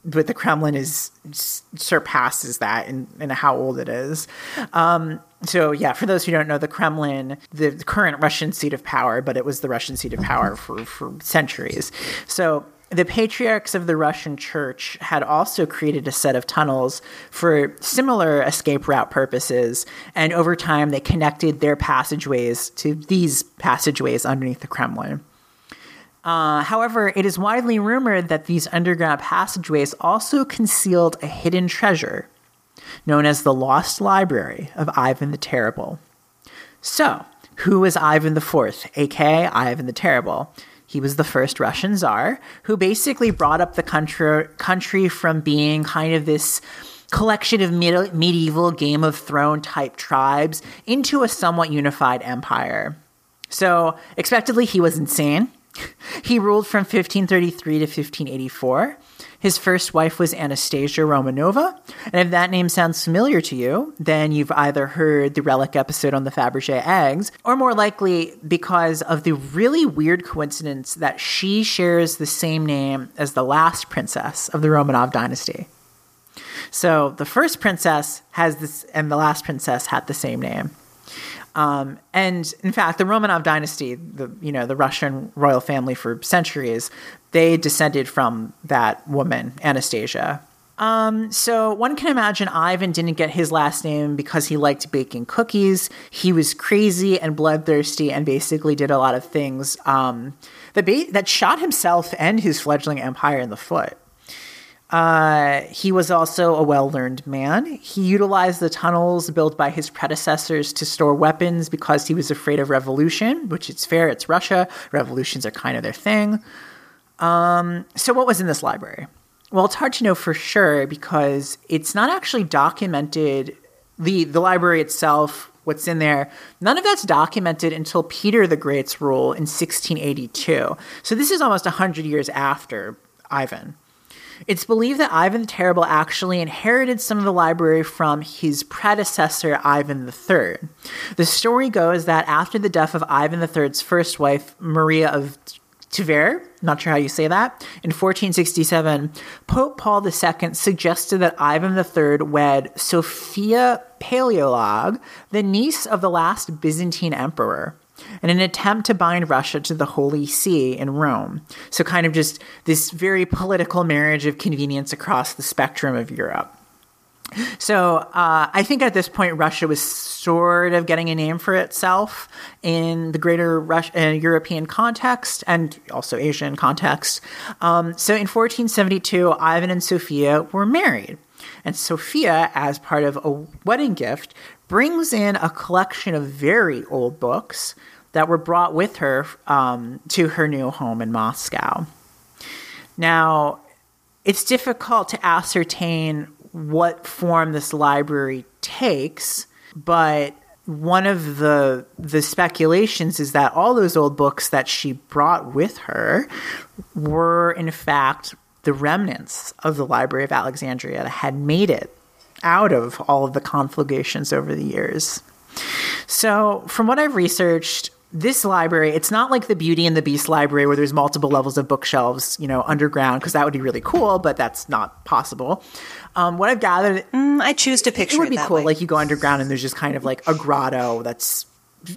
S1: but the Kremlin is surpasses that in, in how old it is. Um, so yeah, for those who don't know, the Kremlin, the current Russian seat of power, but it was the Russian seat of power for, for centuries. So the patriarchs of the Russian church had also created a set of tunnels for similar escape route purposes, and over time they connected their passageways to these passageways underneath the Kremlin. Uh, however, it is widely rumored that these underground passageways also concealed a hidden treasure known as the Lost Library of Ivan the Terrible. So, who was Ivan IV, aka Ivan the Terrible? He was the first Russian czar who basically brought up the country, country from being kind of this collection of med- medieval Game of Thrones type tribes into a somewhat unified empire. So, expectedly, he was insane. He ruled from 1533 to 1584. His first wife was Anastasia Romanova. And if that name sounds familiar to you, then you've either heard the Relic episode on the Fabergé eggs, or more likely because of the really weird coincidence that she shares the same name as the last princess of the Romanov dynasty. So the first princess has this, and the last princess had the same name. Um, and in fact, the Romanov dynasty, the you know the Russian royal family for centuries, they descended from that woman, Anastasia. Um, so one can imagine Ivan didn't get his last name because he liked baking cookies. He was crazy and bloodthirsty, and basically did a lot of things um, that ba- that shot himself and his fledgling empire in the foot. Uh, he was also a well learned man. He utilized the tunnels built by his predecessors to store weapons because he was afraid of revolution, which it's fair, it's Russia. Revolutions are kind of their thing. Um, so, what was in this library? Well, it's hard to know for sure because it's not actually documented. The, the library itself, what's in there, none of that's documented until Peter the Great's rule in 1682. So, this is almost 100 years after Ivan. It's believed that Ivan the Terrible actually inherited some of the library from his predecessor, Ivan III. The story goes that after the death of Ivan III's first wife, Maria of Tver, not sure how you say that, in 1467, Pope Paul II suggested that Ivan III wed Sophia Paleolog, the niece of the last Byzantine emperor in an attempt to bind Russia to the Holy See in Rome. So, kind of just this very political marriage of convenience across the spectrum of Europe. So, uh, I think at this point, Russia was sort of getting a name for itself in the greater Rus- uh, European context and also Asian context. Um, so, in 1472, Ivan and Sophia were married. And Sophia, as part of a wedding gift, brings in a collection of very old books that were brought with her um, to her new home in Moscow. Now, it's difficult to ascertain what form this library takes, but one of the the speculations is that all those old books that she brought with her were in fact the remnants of the Library of Alexandria that had made it out of all of the conflagrations over the years. So, from what I've researched, this library, it's not like the Beauty and the Beast library where there's multiple levels of bookshelves, you know, underground, because that would be really cool, but that's not possible. Um, what I've gathered,
S2: mm, I choose to picture
S1: it would be cool.
S2: way.
S1: Like you go underground and there's just kind of like a grotto that's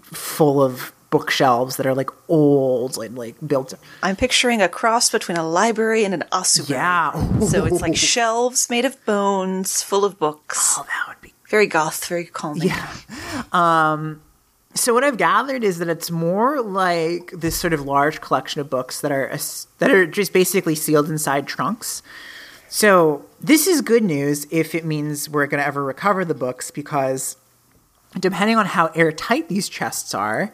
S1: full of bookshelves that are like old and like built.
S2: I'm picturing a cross between a library and an ossuary.
S1: Yeah.
S2: so it's like shelves made of bones, full of books.
S1: Oh, that would be
S2: Very goth, very calming.
S1: Yeah. Um, so what I've gathered is that it's more like this sort of large collection of books that are that are just basically sealed inside trunks. So this is good news if it means we're going to ever recover the books because depending on how airtight these chests are,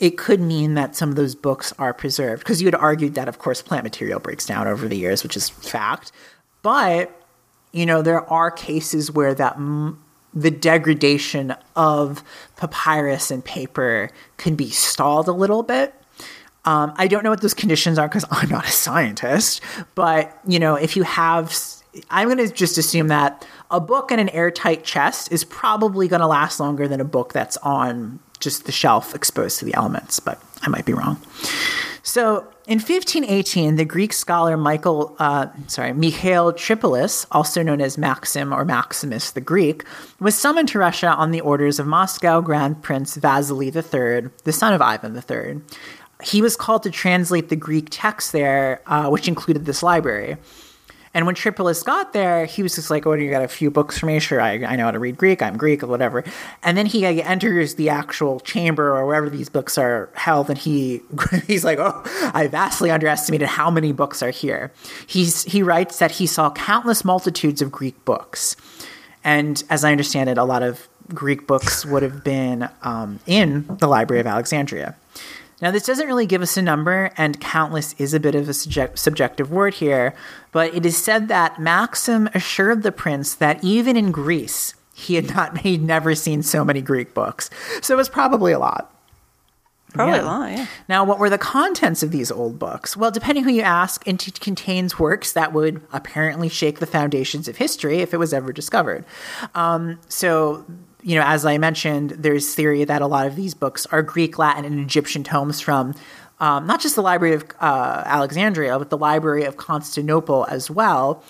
S1: it could mean that some of those books are preserved because you had argued that of course plant material breaks down over the years, which is fact. But you know, there are cases where that m- the degradation of papyrus and paper can be stalled a little bit. Um, I don't know what those conditions are because I'm not a scientist, but you know, if you have, I'm going to just assume that a book in an airtight chest is probably going to last longer than a book that's on just the shelf exposed to the elements, but I might be wrong. So in 1518, the Greek scholar Michael, uh, sorry, Mikhail Tripolis, also known as Maxim or Maximus the Greek, was summoned to Russia on the orders of Moscow Grand Prince Vasily III, the son of Ivan III. He was called to translate the Greek text there, uh, which included this library. And when Tripolis got there, he was just like, "Oh, you got a few books for me? Sure, I, I know how to read Greek. I'm Greek or whatever." And then he enters the actual chamber or wherever these books are held, and he he's like, "Oh, I vastly underestimated how many books are here." He's he writes that he saw countless multitudes of Greek books, and as I understand it, a lot of Greek books would have been um, in the Library of Alexandria. Now, this doesn't really give us a number, and countless is a bit of a subject, subjective word here, but it is said that Maxim assured the prince that even in Greece, he had not he'd never seen so many Greek books. So it was probably a lot.
S2: Probably
S1: Yeah.
S2: a lot, yeah.
S1: Now, what were the contents of these old books? Well, depending who you ask, it contains works that would apparently shake the foundations of history if it was ever discovered. Um, so, you know, as I mentioned, there's theory that a lot of these books are Greek, Latin, and Egyptian tomes from um, not just the Library of uh, Alexandria, but the Library of Constantinople as well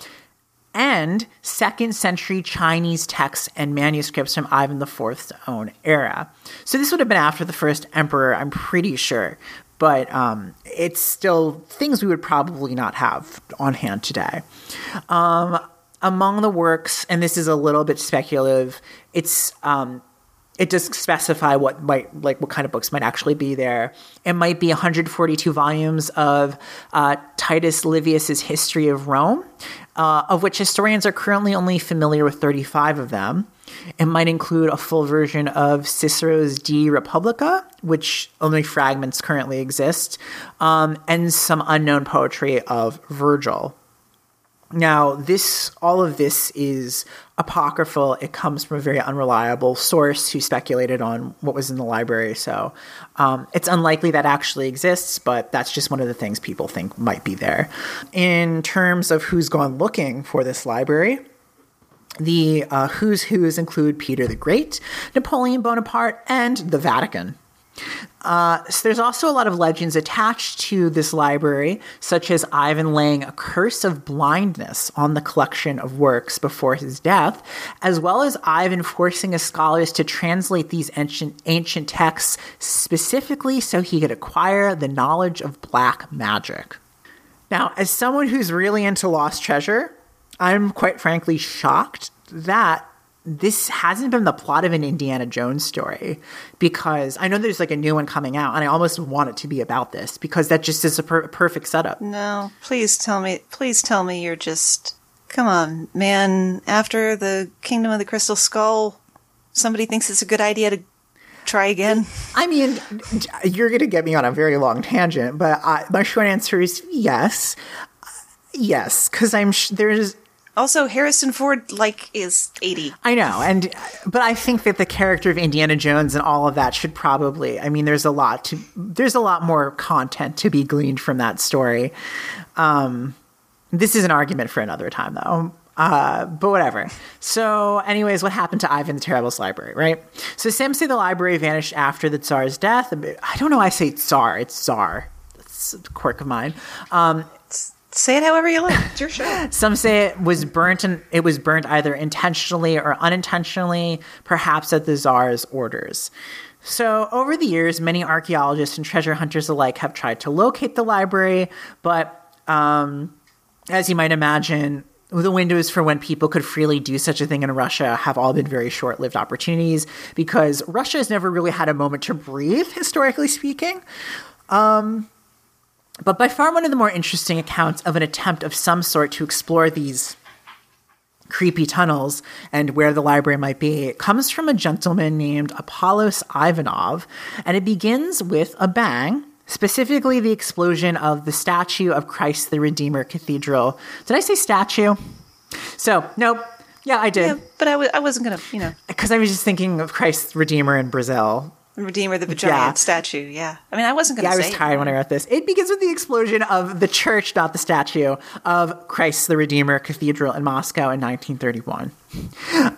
S1: and second century Chinese texts and manuscripts from Ivan IV's own era. So this would have been after the first emperor, I'm pretty sure. But um, it's still things we would probably not have on hand today. Um, among the works, and this is a little bit speculative, it's um, it does specify what might like what kind of books might actually be there. It might be 142 volumes of uh, Titus Livius's History of Rome, uh, of which historians are currently only familiar with 35 of them. It might include a full version of Cicero's De Republica, which only fragments currently exist, um, and some unknown poetry of Virgil. Now, this all of this is apocryphal. It comes from a very unreliable source who speculated on what was in the library. So um, it's unlikely that actually exists, but that's just one of the things people think might be there. In terms of who's gone looking for this library, the uh, who's who's include Peter the Great, Napoleon Bonaparte, and the Vatican. Uh, so there's also a lot of legends attached to this library, such as Ivan laying a curse of blindness on the collection of works before his death, as well as Ivan forcing his scholars to translate these ancient, ancient texts specifically so he could acquire the knowledge of black magic. Now, as someone who's really into lost treasure, I'm quite frankly shocked that this hasn't been the plot of an Indiana Jones story because I know there's like a new one coming out and I almost want it to be about this because that just is a per- perfect setup.
S2: No, please tell me. Please tell me you're just. Come on, man. After the Kingdom of the Crystal Skull, somebody thinks it's a good idea to try again.
S1: I mean, you're going to get me on a very long tangent, but I, my short answer is yes. Yes, because I'm sh- there's
S2: Also, Harrison Ford like is eighty.
S1: I know, and but I think that the character of Indiana Jones and all of that should probably. I mean, there's a lot to there's a lot more content to be gleaned from that story. Um, this is an argument for another time, though. Uh, but whatever. So, anyways, what happened to Ivan the Terrible's library, right? So, some say the library vanished after the Tsar's death. I don't know why I say Tsar. It's Tsar. That's a quirk of mine. Um,
S2: Say it however you like. It's your show.
S1: some say it was burnt and it was burnt either intentionally or unintentionally, perhaps at the czar's orders. So, over the years, many archaeologists and treasure hunters alike have tried to locate the library, but um, as you might imagine, the windows for when people could freely do such a thing in Russia have all been very short lived opportunities because Russia has never really had a moment to breathe, historically speaking. But by far one of the more interesting accounts of an attempt of some sort to explore these creepy tunnels and where the library might be comes from a gentleman named Apollos Ivanov, and it begins with a bang, specifically the explosion of the statue of Christ the Redeemer Cathedral. Did I say statue? So, nope. Yeah, I
S2: Yeah,
S1: did.
S2: but I w- I wasn't gonna, you know,
S1: Because I was just thinking of Christ the Redeemer in Brazil.
S2: Redeemer the giant
S1: Yeah.
S2: statue. Yeah, I mean, I wasn't gonna
S1: Yeah, I was
S2: say. it.
S1: tired when I wrote this. It begins with the explosion of the church, not the statue, of Christ the Redeemer Cathedral in Moscow in 1931.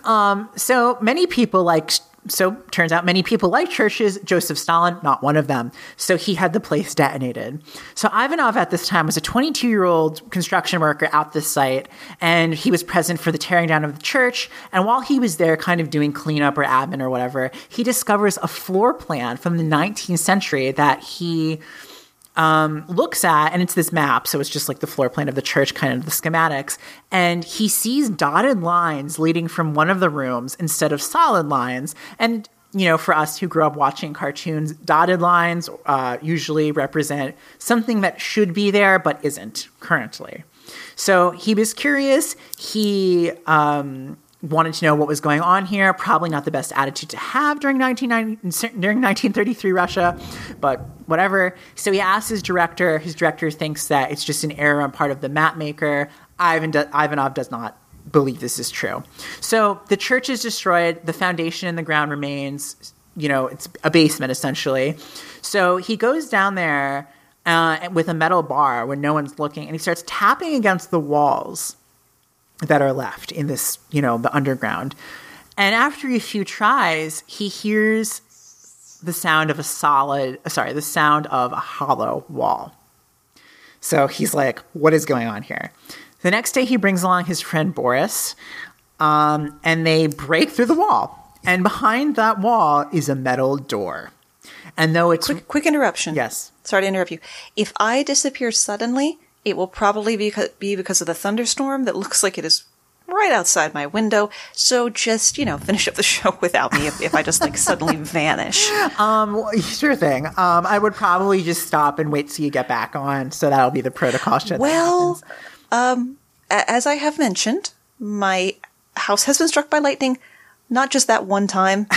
S1: Um, so many people, like so turns out many people like churches. Joseph Stalin, not one of them. So he had the place detonated. So Ivanov at this time was a 22 year old construction worker at this site, and he was present for the tearing down of the church. And while he was there, kind of doing cleanup or admin or whatever, he discovers a floor plan from the 19th century that he um, looks at, and it's this map, so it's just like the floor plan of the church, kind of the schematics, and he sees dotted lines leading from one of the rooms instead of solid lines. And you know, for us who grew up watching cartoons, dotted lines uh, usually represent something that should be there but isn't currently. So he was curious. He um, wanted to know what was going on here. Probably not the best attitude to have during 1990, during 1933 Russia, but whatever. So he asks his director. His director thinks that it's just an error on part of the map maker. Ivan do, Ivanov does not believe this is true. So the church is destroyed. The foundation in the ground remains. You know, it's a basement essentially. So he goes down there uh, with a metal bar when no one's looking, and he starts tapping against the walls that are left in this, you know, the underground. And after a few tries, he hears the sound of a solid, sorry, the sound of a hollow wall. So he's like, what is going on here? The next day, he brings along his friend Boris, um, and they break through the wall. And behind that wall is a metal door. And though it's.
S2: Quick, quick interruption.
S1: Yes.
S2: Sorry to interrupt you. If I disappear suddenly, it will probably be, be because of the thunderstorm that looks like it is right outside my window. So just, you know, finish up the show without me if, if I just like suddenly vanish.
S1: Um, sure thing. Um, I would probably just stop and wait till you get back on. So that'll be the protocol.
S2: Well, um, as I have mentioned, my house has been struck by lightning not just that one time,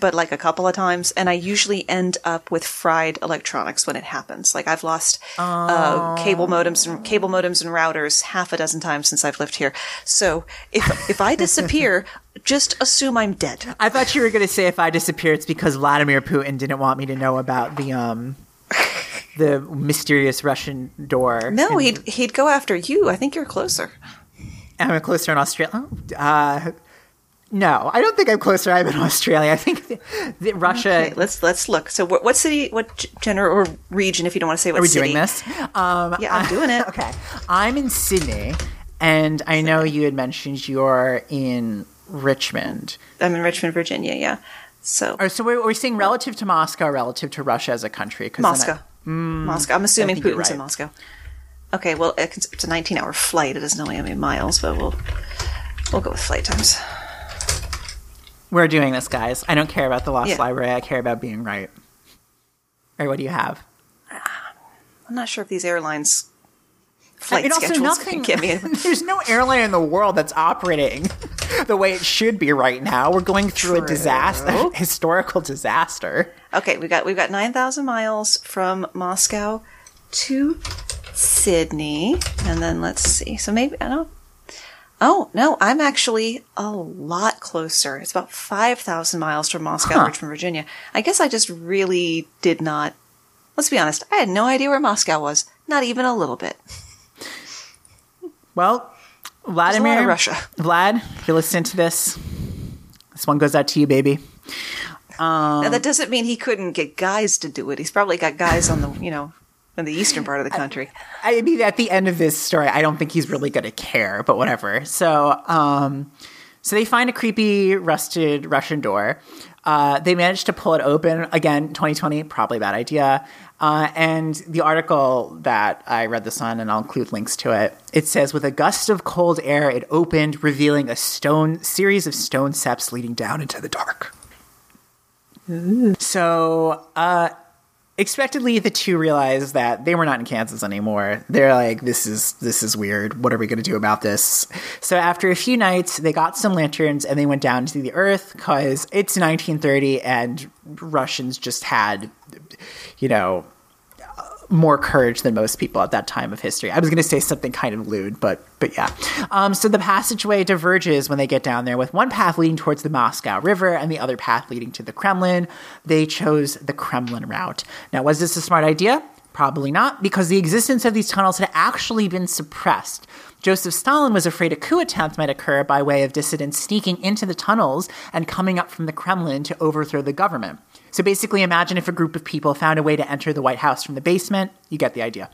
S2: but like a couple of times. And I usually end up with fried electronics when it happens. Like I've lost uh, cable modems and cable modems and routers half a dozen times since I've lived here. So if if I disappear, just assume I'm dead.
S1: I thought you were going to say if I disappear, it's because Vladimir Putin didn't want me to know about the um the mysterious Russian door.
S2: No, he'd he'd go after you. I think you're closer.
S1: I'm closer in Australia. Uh, no, I don't think I'm closer. I'm in Australia. I think the, the Russia.
S2: Okay, let's let's look. So, what, what city, what general or region, if you don't want to say what
S1: Are we
S2: city?
S1: doing this? Um,
S2: Yeah, I'm doing it.
S1: okay, I'm in Sydney, and I know you had mentioned you're in Richmond.
S2: I'm in Richmond, Virginia. Yeah. So
S1: Oh, so we're, we're saying relative to Moscow, relative to Russia as a country. 'cause then
S2: Moscow. Moscow. I'm assuming Putin's in. Moscow. Okay. Well, it's it's a 19 hour flight. It doesn't know how many miles, but we'll we'll go with flight times.
S1: We're doing this, guys. I don't care about the lost
S2: Yeah.
S1: library. I care about being right. Or what do you have?
S2: I'm not sure if these airlines flight schedules
S1: nothing.
S2: can get me.
S1: there's no airline in the world that's operating the way it should be right now. We're going through a
S2: True.
S1: disaster, historical disaster.
S2: Okay, we got we've got nine thousand miles from Moscow to Sydney, and then let's see. So maybe I don't. Oh no, I'm actually a lot closer. It's about five thousand miles from Moscow,
S1: Huh.
S2: from Virginia. I guess I just really did not. Let's be honest. I had no idea where Moscow was. Not even a little bit.
S1: Well, Vladimir,
S2: Russia.
S1: Vlad, if you listen to this, this one goes out to you, baby.
S2: now,
S1: Um,
S2: that doesn't mean he couldn't get guys to do it. He's probably got guys on the you know in the eastern part of the country.
S1: I mean, at the end of this story, I don't think he's really going to care, but whatever. So, um, so they find a creepy, rusted Russian door. Uh, they manage to pull it open again. 2020, probably a bad idea. Uh, and the article that I read this on, and I'll include links to it. It says, with a gust of cold air, it opened, revealing a stone series of stone steps leading down into the dark. So, uh, expectedly the two realized that they were not in Kansas anymore. They're like, this is this is weird. What are we going to do about this? So after a few nights, they got some lanterns and they went down to the earth because it's 1930 and Russians just had, you know. More courage than most people at that time of history. I was going to say something kind of lewd, but but yeah. Um, so the passageway diverges when they get down there, with one path leading towards the Moscow River and the other path leading to the Kremlin. They chose the Kremlin route. Now, was this a smart idea? Probably not, because the existence of these tunnels had actually been suppressed. Joseph Stalin was afraid a coup attempt might occur by way of dissidents sneaking into the tunnels and coming up from the Kremlin to overthrow the government. So basically, imagine if a group of people found a way to enter the White House from the basement. You get the idea.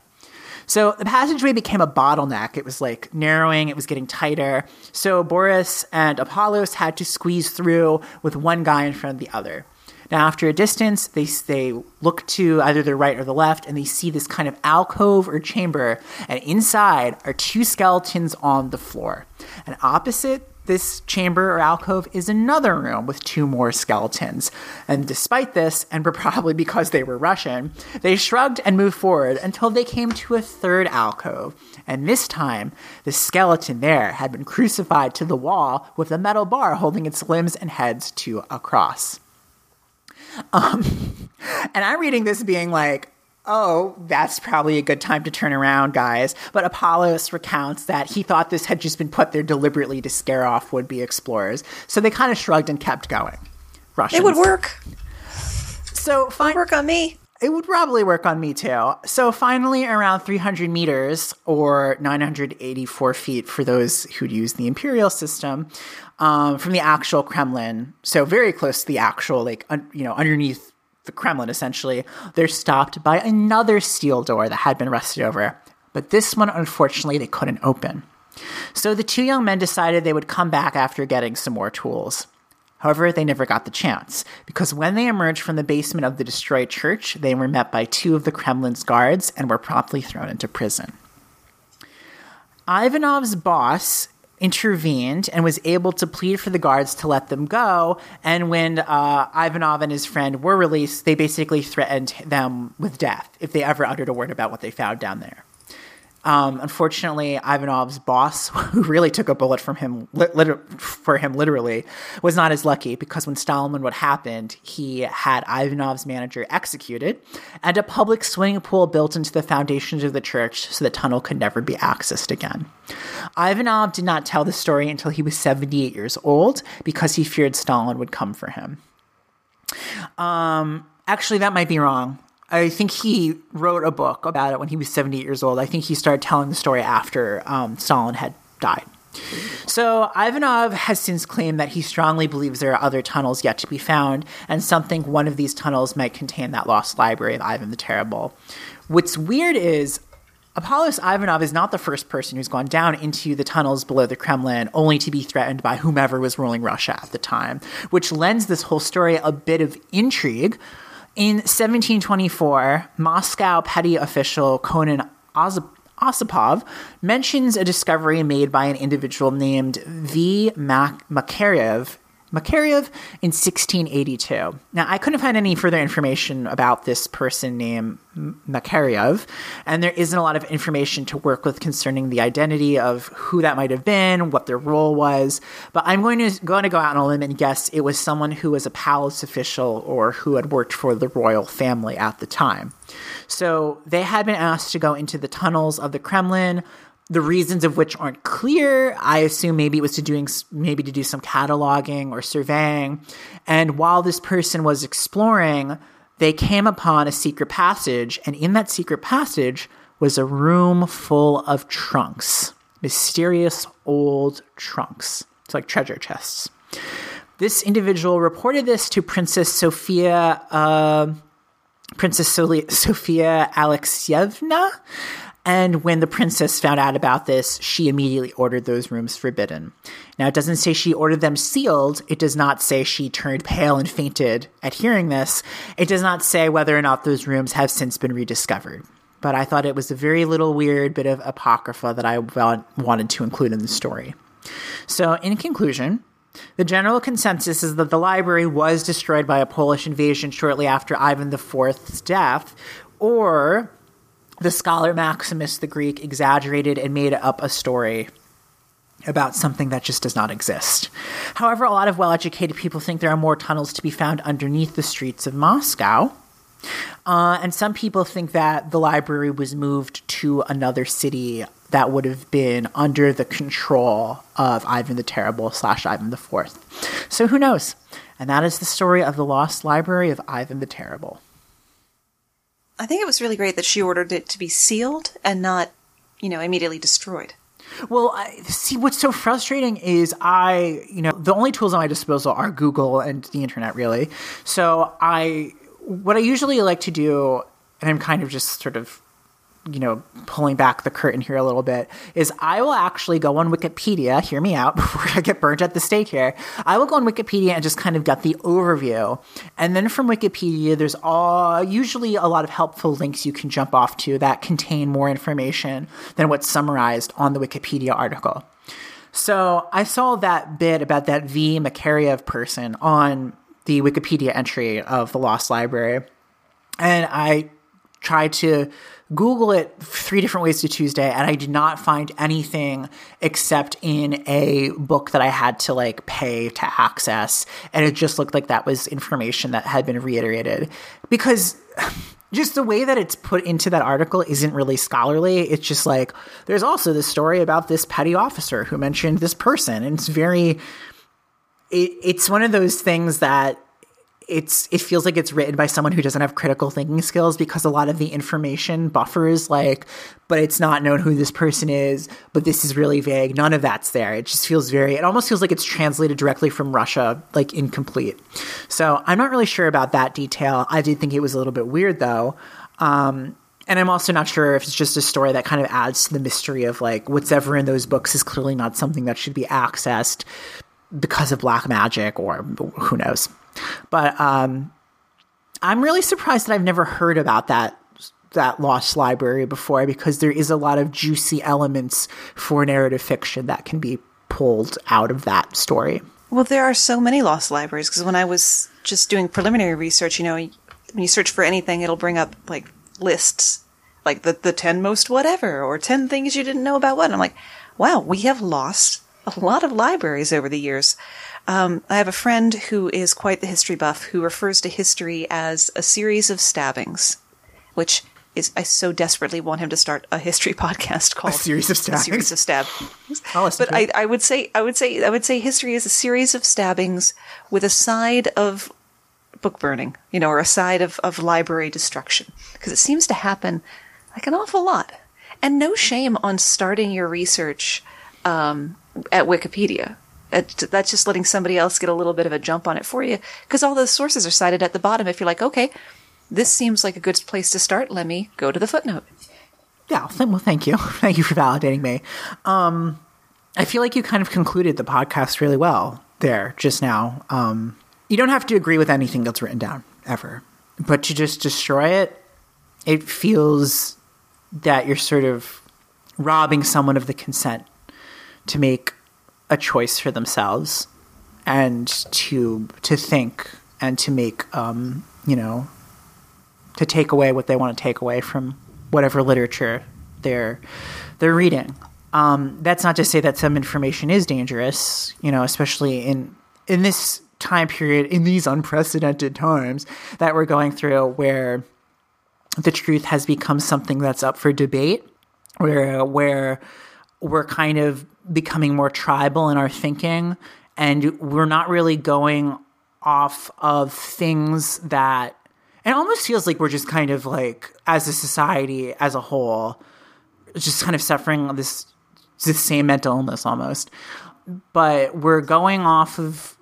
S1: So the passageway became a bottleneck. It was like narrowing, it was getting tighter. So Boris and Apollos had to squeeze through with one guy in front of the other. Now, after a distance, they, they look to either the right or the left, and they see this kind of alcove or chamber, and inside are two skeletons on the floor. And opposite this chamber or alcove is another room with two more skeletons. And despite this, and probably because they were Russian, they shrugged and moved forward until they came to a third alcove. And this time, the skeleton there had been crucified to the wall with a metal bar holding its limbs and heads to a cross. Um, and I'm reading this being like, oh, that's probably a good time to turn around, guys. But Apollos recounts that he thought this had just been put there deliberately to scare off would be explorers. So they kind of shrugged and kept going.
S2: Russians. It would work.
S1: So
S2: fine. work on me.
S1: It would probably work on me too. So finally, around 300 meters or 984 feet for those who'd use the imperial system, um, from the actual Kremlin, so very close to the actual, like un- you know, underneath the Kremlin. Essentially, they're stopped by another steel door that had been rusted over, but this one, unfortunately, they couldn't open. So the two young men decided they would come back after getting some more tools. However, they never got the chance, because when they emerged from the basement of the destroyed church, they were met by two of the Kremlin's guards and were promptly thrown into prison. Ivanov's boss intervened and was able to plead for the guards to let them go. And when uh, Ivanov and his friend were released, they basically threatened them with death if they ever uttered a word about what they found down there. Um, unfortunately, Ivanov's boss, who really took a bullet from him, for him literally, was not as lucky because when Stalin what happened, he had Ivanov's manager executed and a public swimming pool built into the foundations of the church so the tunnel could never be accessed again. Ivanov did not tell the story until he was 78 years old because he feared Stalin would come for him. Um, actually, that might be wrong. I think he wrote a book about it when he was 78 years old. I think he started telling the story after um, Stalin had died. So Ivanov has since claimed that he strongly believes there are other tunnels yet to be found, and something one of these tunnels might contain that lost library of Ivan the Terrible. What's weird is Apollos Ivanov is not the first person who's gone down into the tunnels below the Kremlin only to be threatened by whomever was ruling Russia at the time, which lends this whole story a bit of intrigue in 1724, Moscow petty official Konon Osipov mentions a discovery made by an individual named V. Makarev Makarev in 1682. Now, I couldn't find any further information about this person named Makarev, and there isn't a lot of information to work with concerning the identity of who that might have been, what their role was. But I'm going to going to go out on a limb and guess it was someone who was a palace official or who had worked for the royal family at the time. So they had been asked to go into the tunnels of the Kremlin the reasons of which aren't clear. I assume maybe it was to doing maybe to do some cataloging or surveying. And while this person was exploring, they came upon a secret passage, and in that secret passage was a room full of trunks, mysterious old trunks. It's like treasure chests. This individual reported this to Princess Sophia. Uh, Princess Sophia Alexeyevna, and when the princess found out about this, she immediately ordered those rooms forbidden. Now, it doesn't say she ordered them sealed. It does not say she turned pale and fainted at hearing this. It does not say whether or not those rooms have since been rediscovered. But I thought it was a very little weird bit of apocrypha that I wanted to include in the story. So, in conclusion, the general consensus is that the library was destroyed by a Polish invasion shortly after Ivan IV's death, or the scholar Maximus the Greek exaggerated and made up a story about something that just does not exist. However, a lot of well educated people think there are more tunnels to be found underneath the streets of Moscow. Uh, and some people think that the library was moved to another city that would have been under the control of Ivan the Terrible slash Ivan the Fourth. So who knows? And that is the story of the lost library of Ivan the Terrible.
S2: I think it was really great that she ordered it to be sealed and not, you know, immediately destroyed.
S1: Well, I, see, what's so frustrating is I, you know, the only tools at my disposal are Google and the internet, really. So I, what I usually like to do, and I'm kind of just sort of you know, pulling back the curtain here a little bit, is I will actually go on Wikipedia, hear me out before I get burnt at the stake here. I will go on Wikipedia and just kind of get the overview. And then from Wikipedia, there's all, usually a lot of helpful links you can jump off to that contain more information than what's summarized on the Wikipedia article. So I saw that bit about that V. Makarev person on the Wikipedia entry of the Lost Library. And I tried to Google it three different ways to Tuesday, and I did not find anything except in a book that I had to like pay to access. And it just looked like that was information that had been reiterated because just the way that it's put into that article isn't really scholarly. It's just like there's also this story about this petty officer who mentioned this person, and it's very. It, it's one of those things that it's it feels like it's written by someone who doesn't have critical thinking skills because a lot of the information buffers like but it's not known who this person is but this is really vague. None of that's there. It just feels very it almost feels like it's translated directly from russia like incomplete. So i'm not really sure about that detail. I did think it was a little bit weird though. Um, and I'm also not sure if it's just a story that kind of adds to the mystery of like what's ever in those books is clearly not something that should be accessed because of black magic or who knows. But um, I'm really surprised that I've never heard about that that lost library before because there is a lot of juicy elements for narrative fiction that can be pulled out of that story.
S2: Well, there are so many lost libraries because when I was just doing preliminary research, you know, when you search for anything, it'll bring up like lists, like the the ten most whatever or ten things you didn't know about what. And I'm like, wow, we have lost a lot of libraries over the years. Um, I have a friend who is quite the history buff who refers to history as a series of stabbings, which is I so desperately want him to start a history podcast called
S1: a series of stabbings.
S2: A series of stabbings. but I, I would say I would say I would say history is a series of stabbings with a side of book burning, you know, or a side of, of library destruction. Because it seems to happen like an awful lot. And no shame on starting your research um, at Wikipedia that's just letting somebody else get a little bit of a jump on it for you because all those sources are cited at the bottom. If you're like, okay, this seems like a good place to start, let me go to the footnote.
S1: Yeah, well, thank you. Thank you for validating me. Um, I feel like you kind of concluded the podcast really well there just now. Um, you don't have to agree with anything that's written down ever, but to just destroy it, it feels that you're sort of robbing someone of the consent to make a choice for themselves and to to think and to make um, you know to take away what they want to take away from whatever literature they're they're reading. Um, that's not to say that some information is dangerous, you know, especially in in this time period, in these unprecedented times that we're going through, where the truth has become something that's up for debate, where where we're kind of becoming more tribal in our thinking and we're not really going off of things that it almost feels like we're just kind of like as a society as a whole just kind of suffering this this same mental illness almost. But we're going off of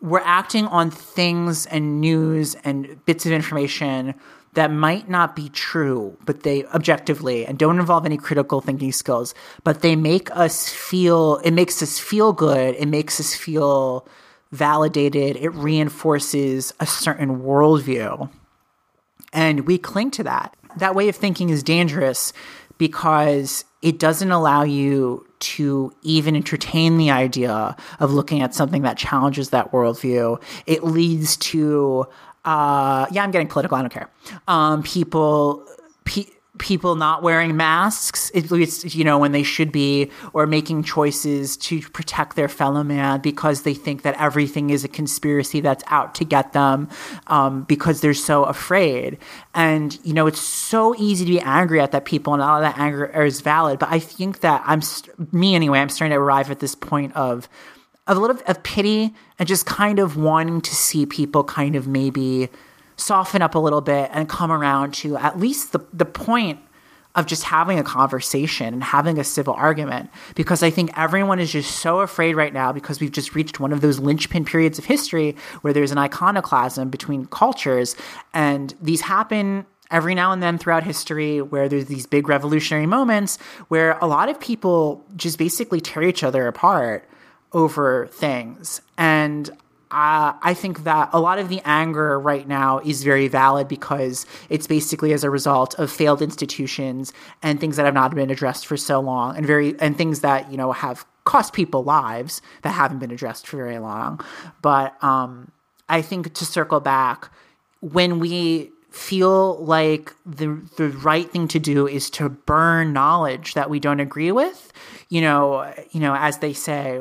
S1: we're acting on things and news and bits of information that might not be true, but they objectively and don't involve any critical thinking skills, but they make us feel, it makes us feel good. It makes us feel validated. It reinforces a certain worldview. And we cling to that. That way of thinking is dangerous because it doesn't allow you to even entertain the idea of looking at something that challenges that worldview. It leads to uh, yeah, I'm getting political. I don't care. Um, people, pe- people not wearing masks, at least you know when they should be, or making choices to protect their fellow man because they think that everything is a conspiracy that's out to get them, um, because they're so afraid. And you know, it's so easy to be angry at that people, and all of that anger is valid. But I think that I'm me anyway. I'm starting to arrive at this point of a little of pity and just kind of wanting to see people kind of maybe soften up a little bit and come around to at least the, the point of just having a conversation and having a civil argument. Because I think everyone is just so afraid right now because we've just reached one of those linchpin periods of history where there's an iconoclasm between cultures. And these happen every now and then throughout history where there's these big revolutionary moments where a lot of people just basically tear each other apart over things and uh, I think that a lot of the anger right now is very valid because it's basically as a result of failed institutions and things that have not been addressed for so long, and very and things that you know have cost people lives that haven't been addressed for very long. But um, I think to circle back, when we feel like the the right thing to do is to burn knowledge that we don't agree with, you know, you know, as they say,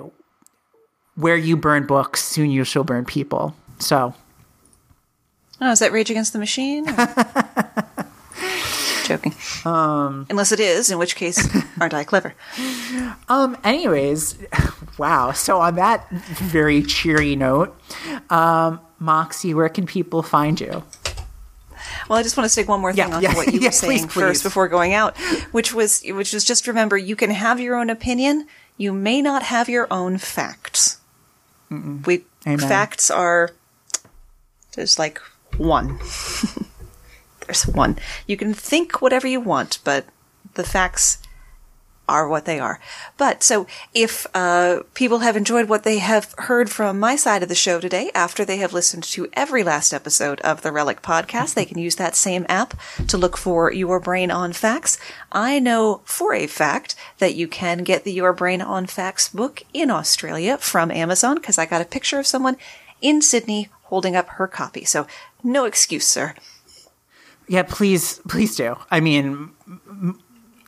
S1: where you burn books, soon you shall burn people. So.
S2: Oh, is that Rage Against the Machine? Joking. Um, Unless it is, in which case, aren't I clever?
S1: Um. Anyways, wow. So on that very cheery note, um, Moxie, where can people find you?
S2: Well, I just want to say one more thing yeah, on yeah, what you yeah, were saying please, first before going out, which was which was just remember you can have your own opinion, you may not have your own facts. Mm-mm. We Amen. facts are there's like one. there's one. You can think whatever you want, but the facts are what they are. But so if uh, people have enjoyed what they have heard from my side of the show today, after they have listened to every last episode of the Relic podcast, they can use that same app to look for Your Brain on Facts. I know for a fact that you can get the Your Brain on Facts book in Australia from Amazon because I got a picture of someone in Sydney holding up her copy. So no excuse, sir.
S1: Yeah, please, please do. I mean,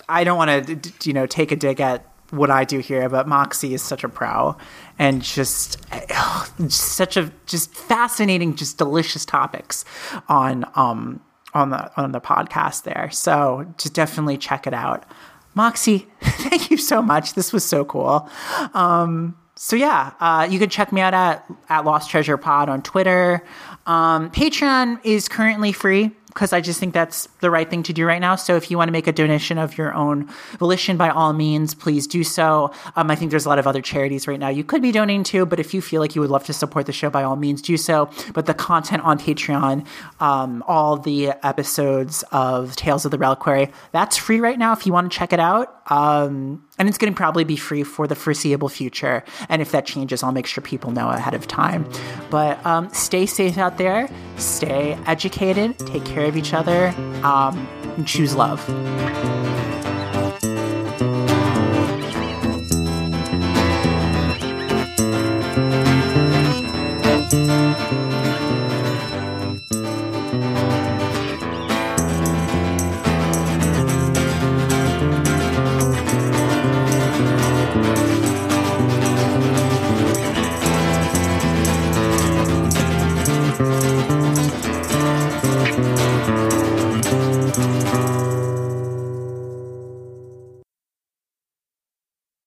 S1: I don't want to, you know, take a dig at what I do here, but Moxie is such a pro and just, ugh, such a just fascinating, just delicious topics on um on the on the podcast there. So just definitely check it out. Moxie, thank you so much. This was so cool. Um, so yeah, uh, you can check me out at at Lost Treasure Pod on Twitter. Um, Patreon is currently free because I just think that's the right thing to do right now. So if you want to make a donation of your own volition, by all means, please do so. Um, I think there's a lot of other charities right now you could be donating to, but if you feel like you would love to support the show, by all means, do so. But the content on Patreon, um, all the episodes of Tales of the Reliquary, that's free right now if you want to check it out. Um, and it's going to probably be free for the foreseeable future. And if that changes, I'll make sure people know ahead of time. But um, stay safe out there, stay educated, take care of each other, um, and choose love.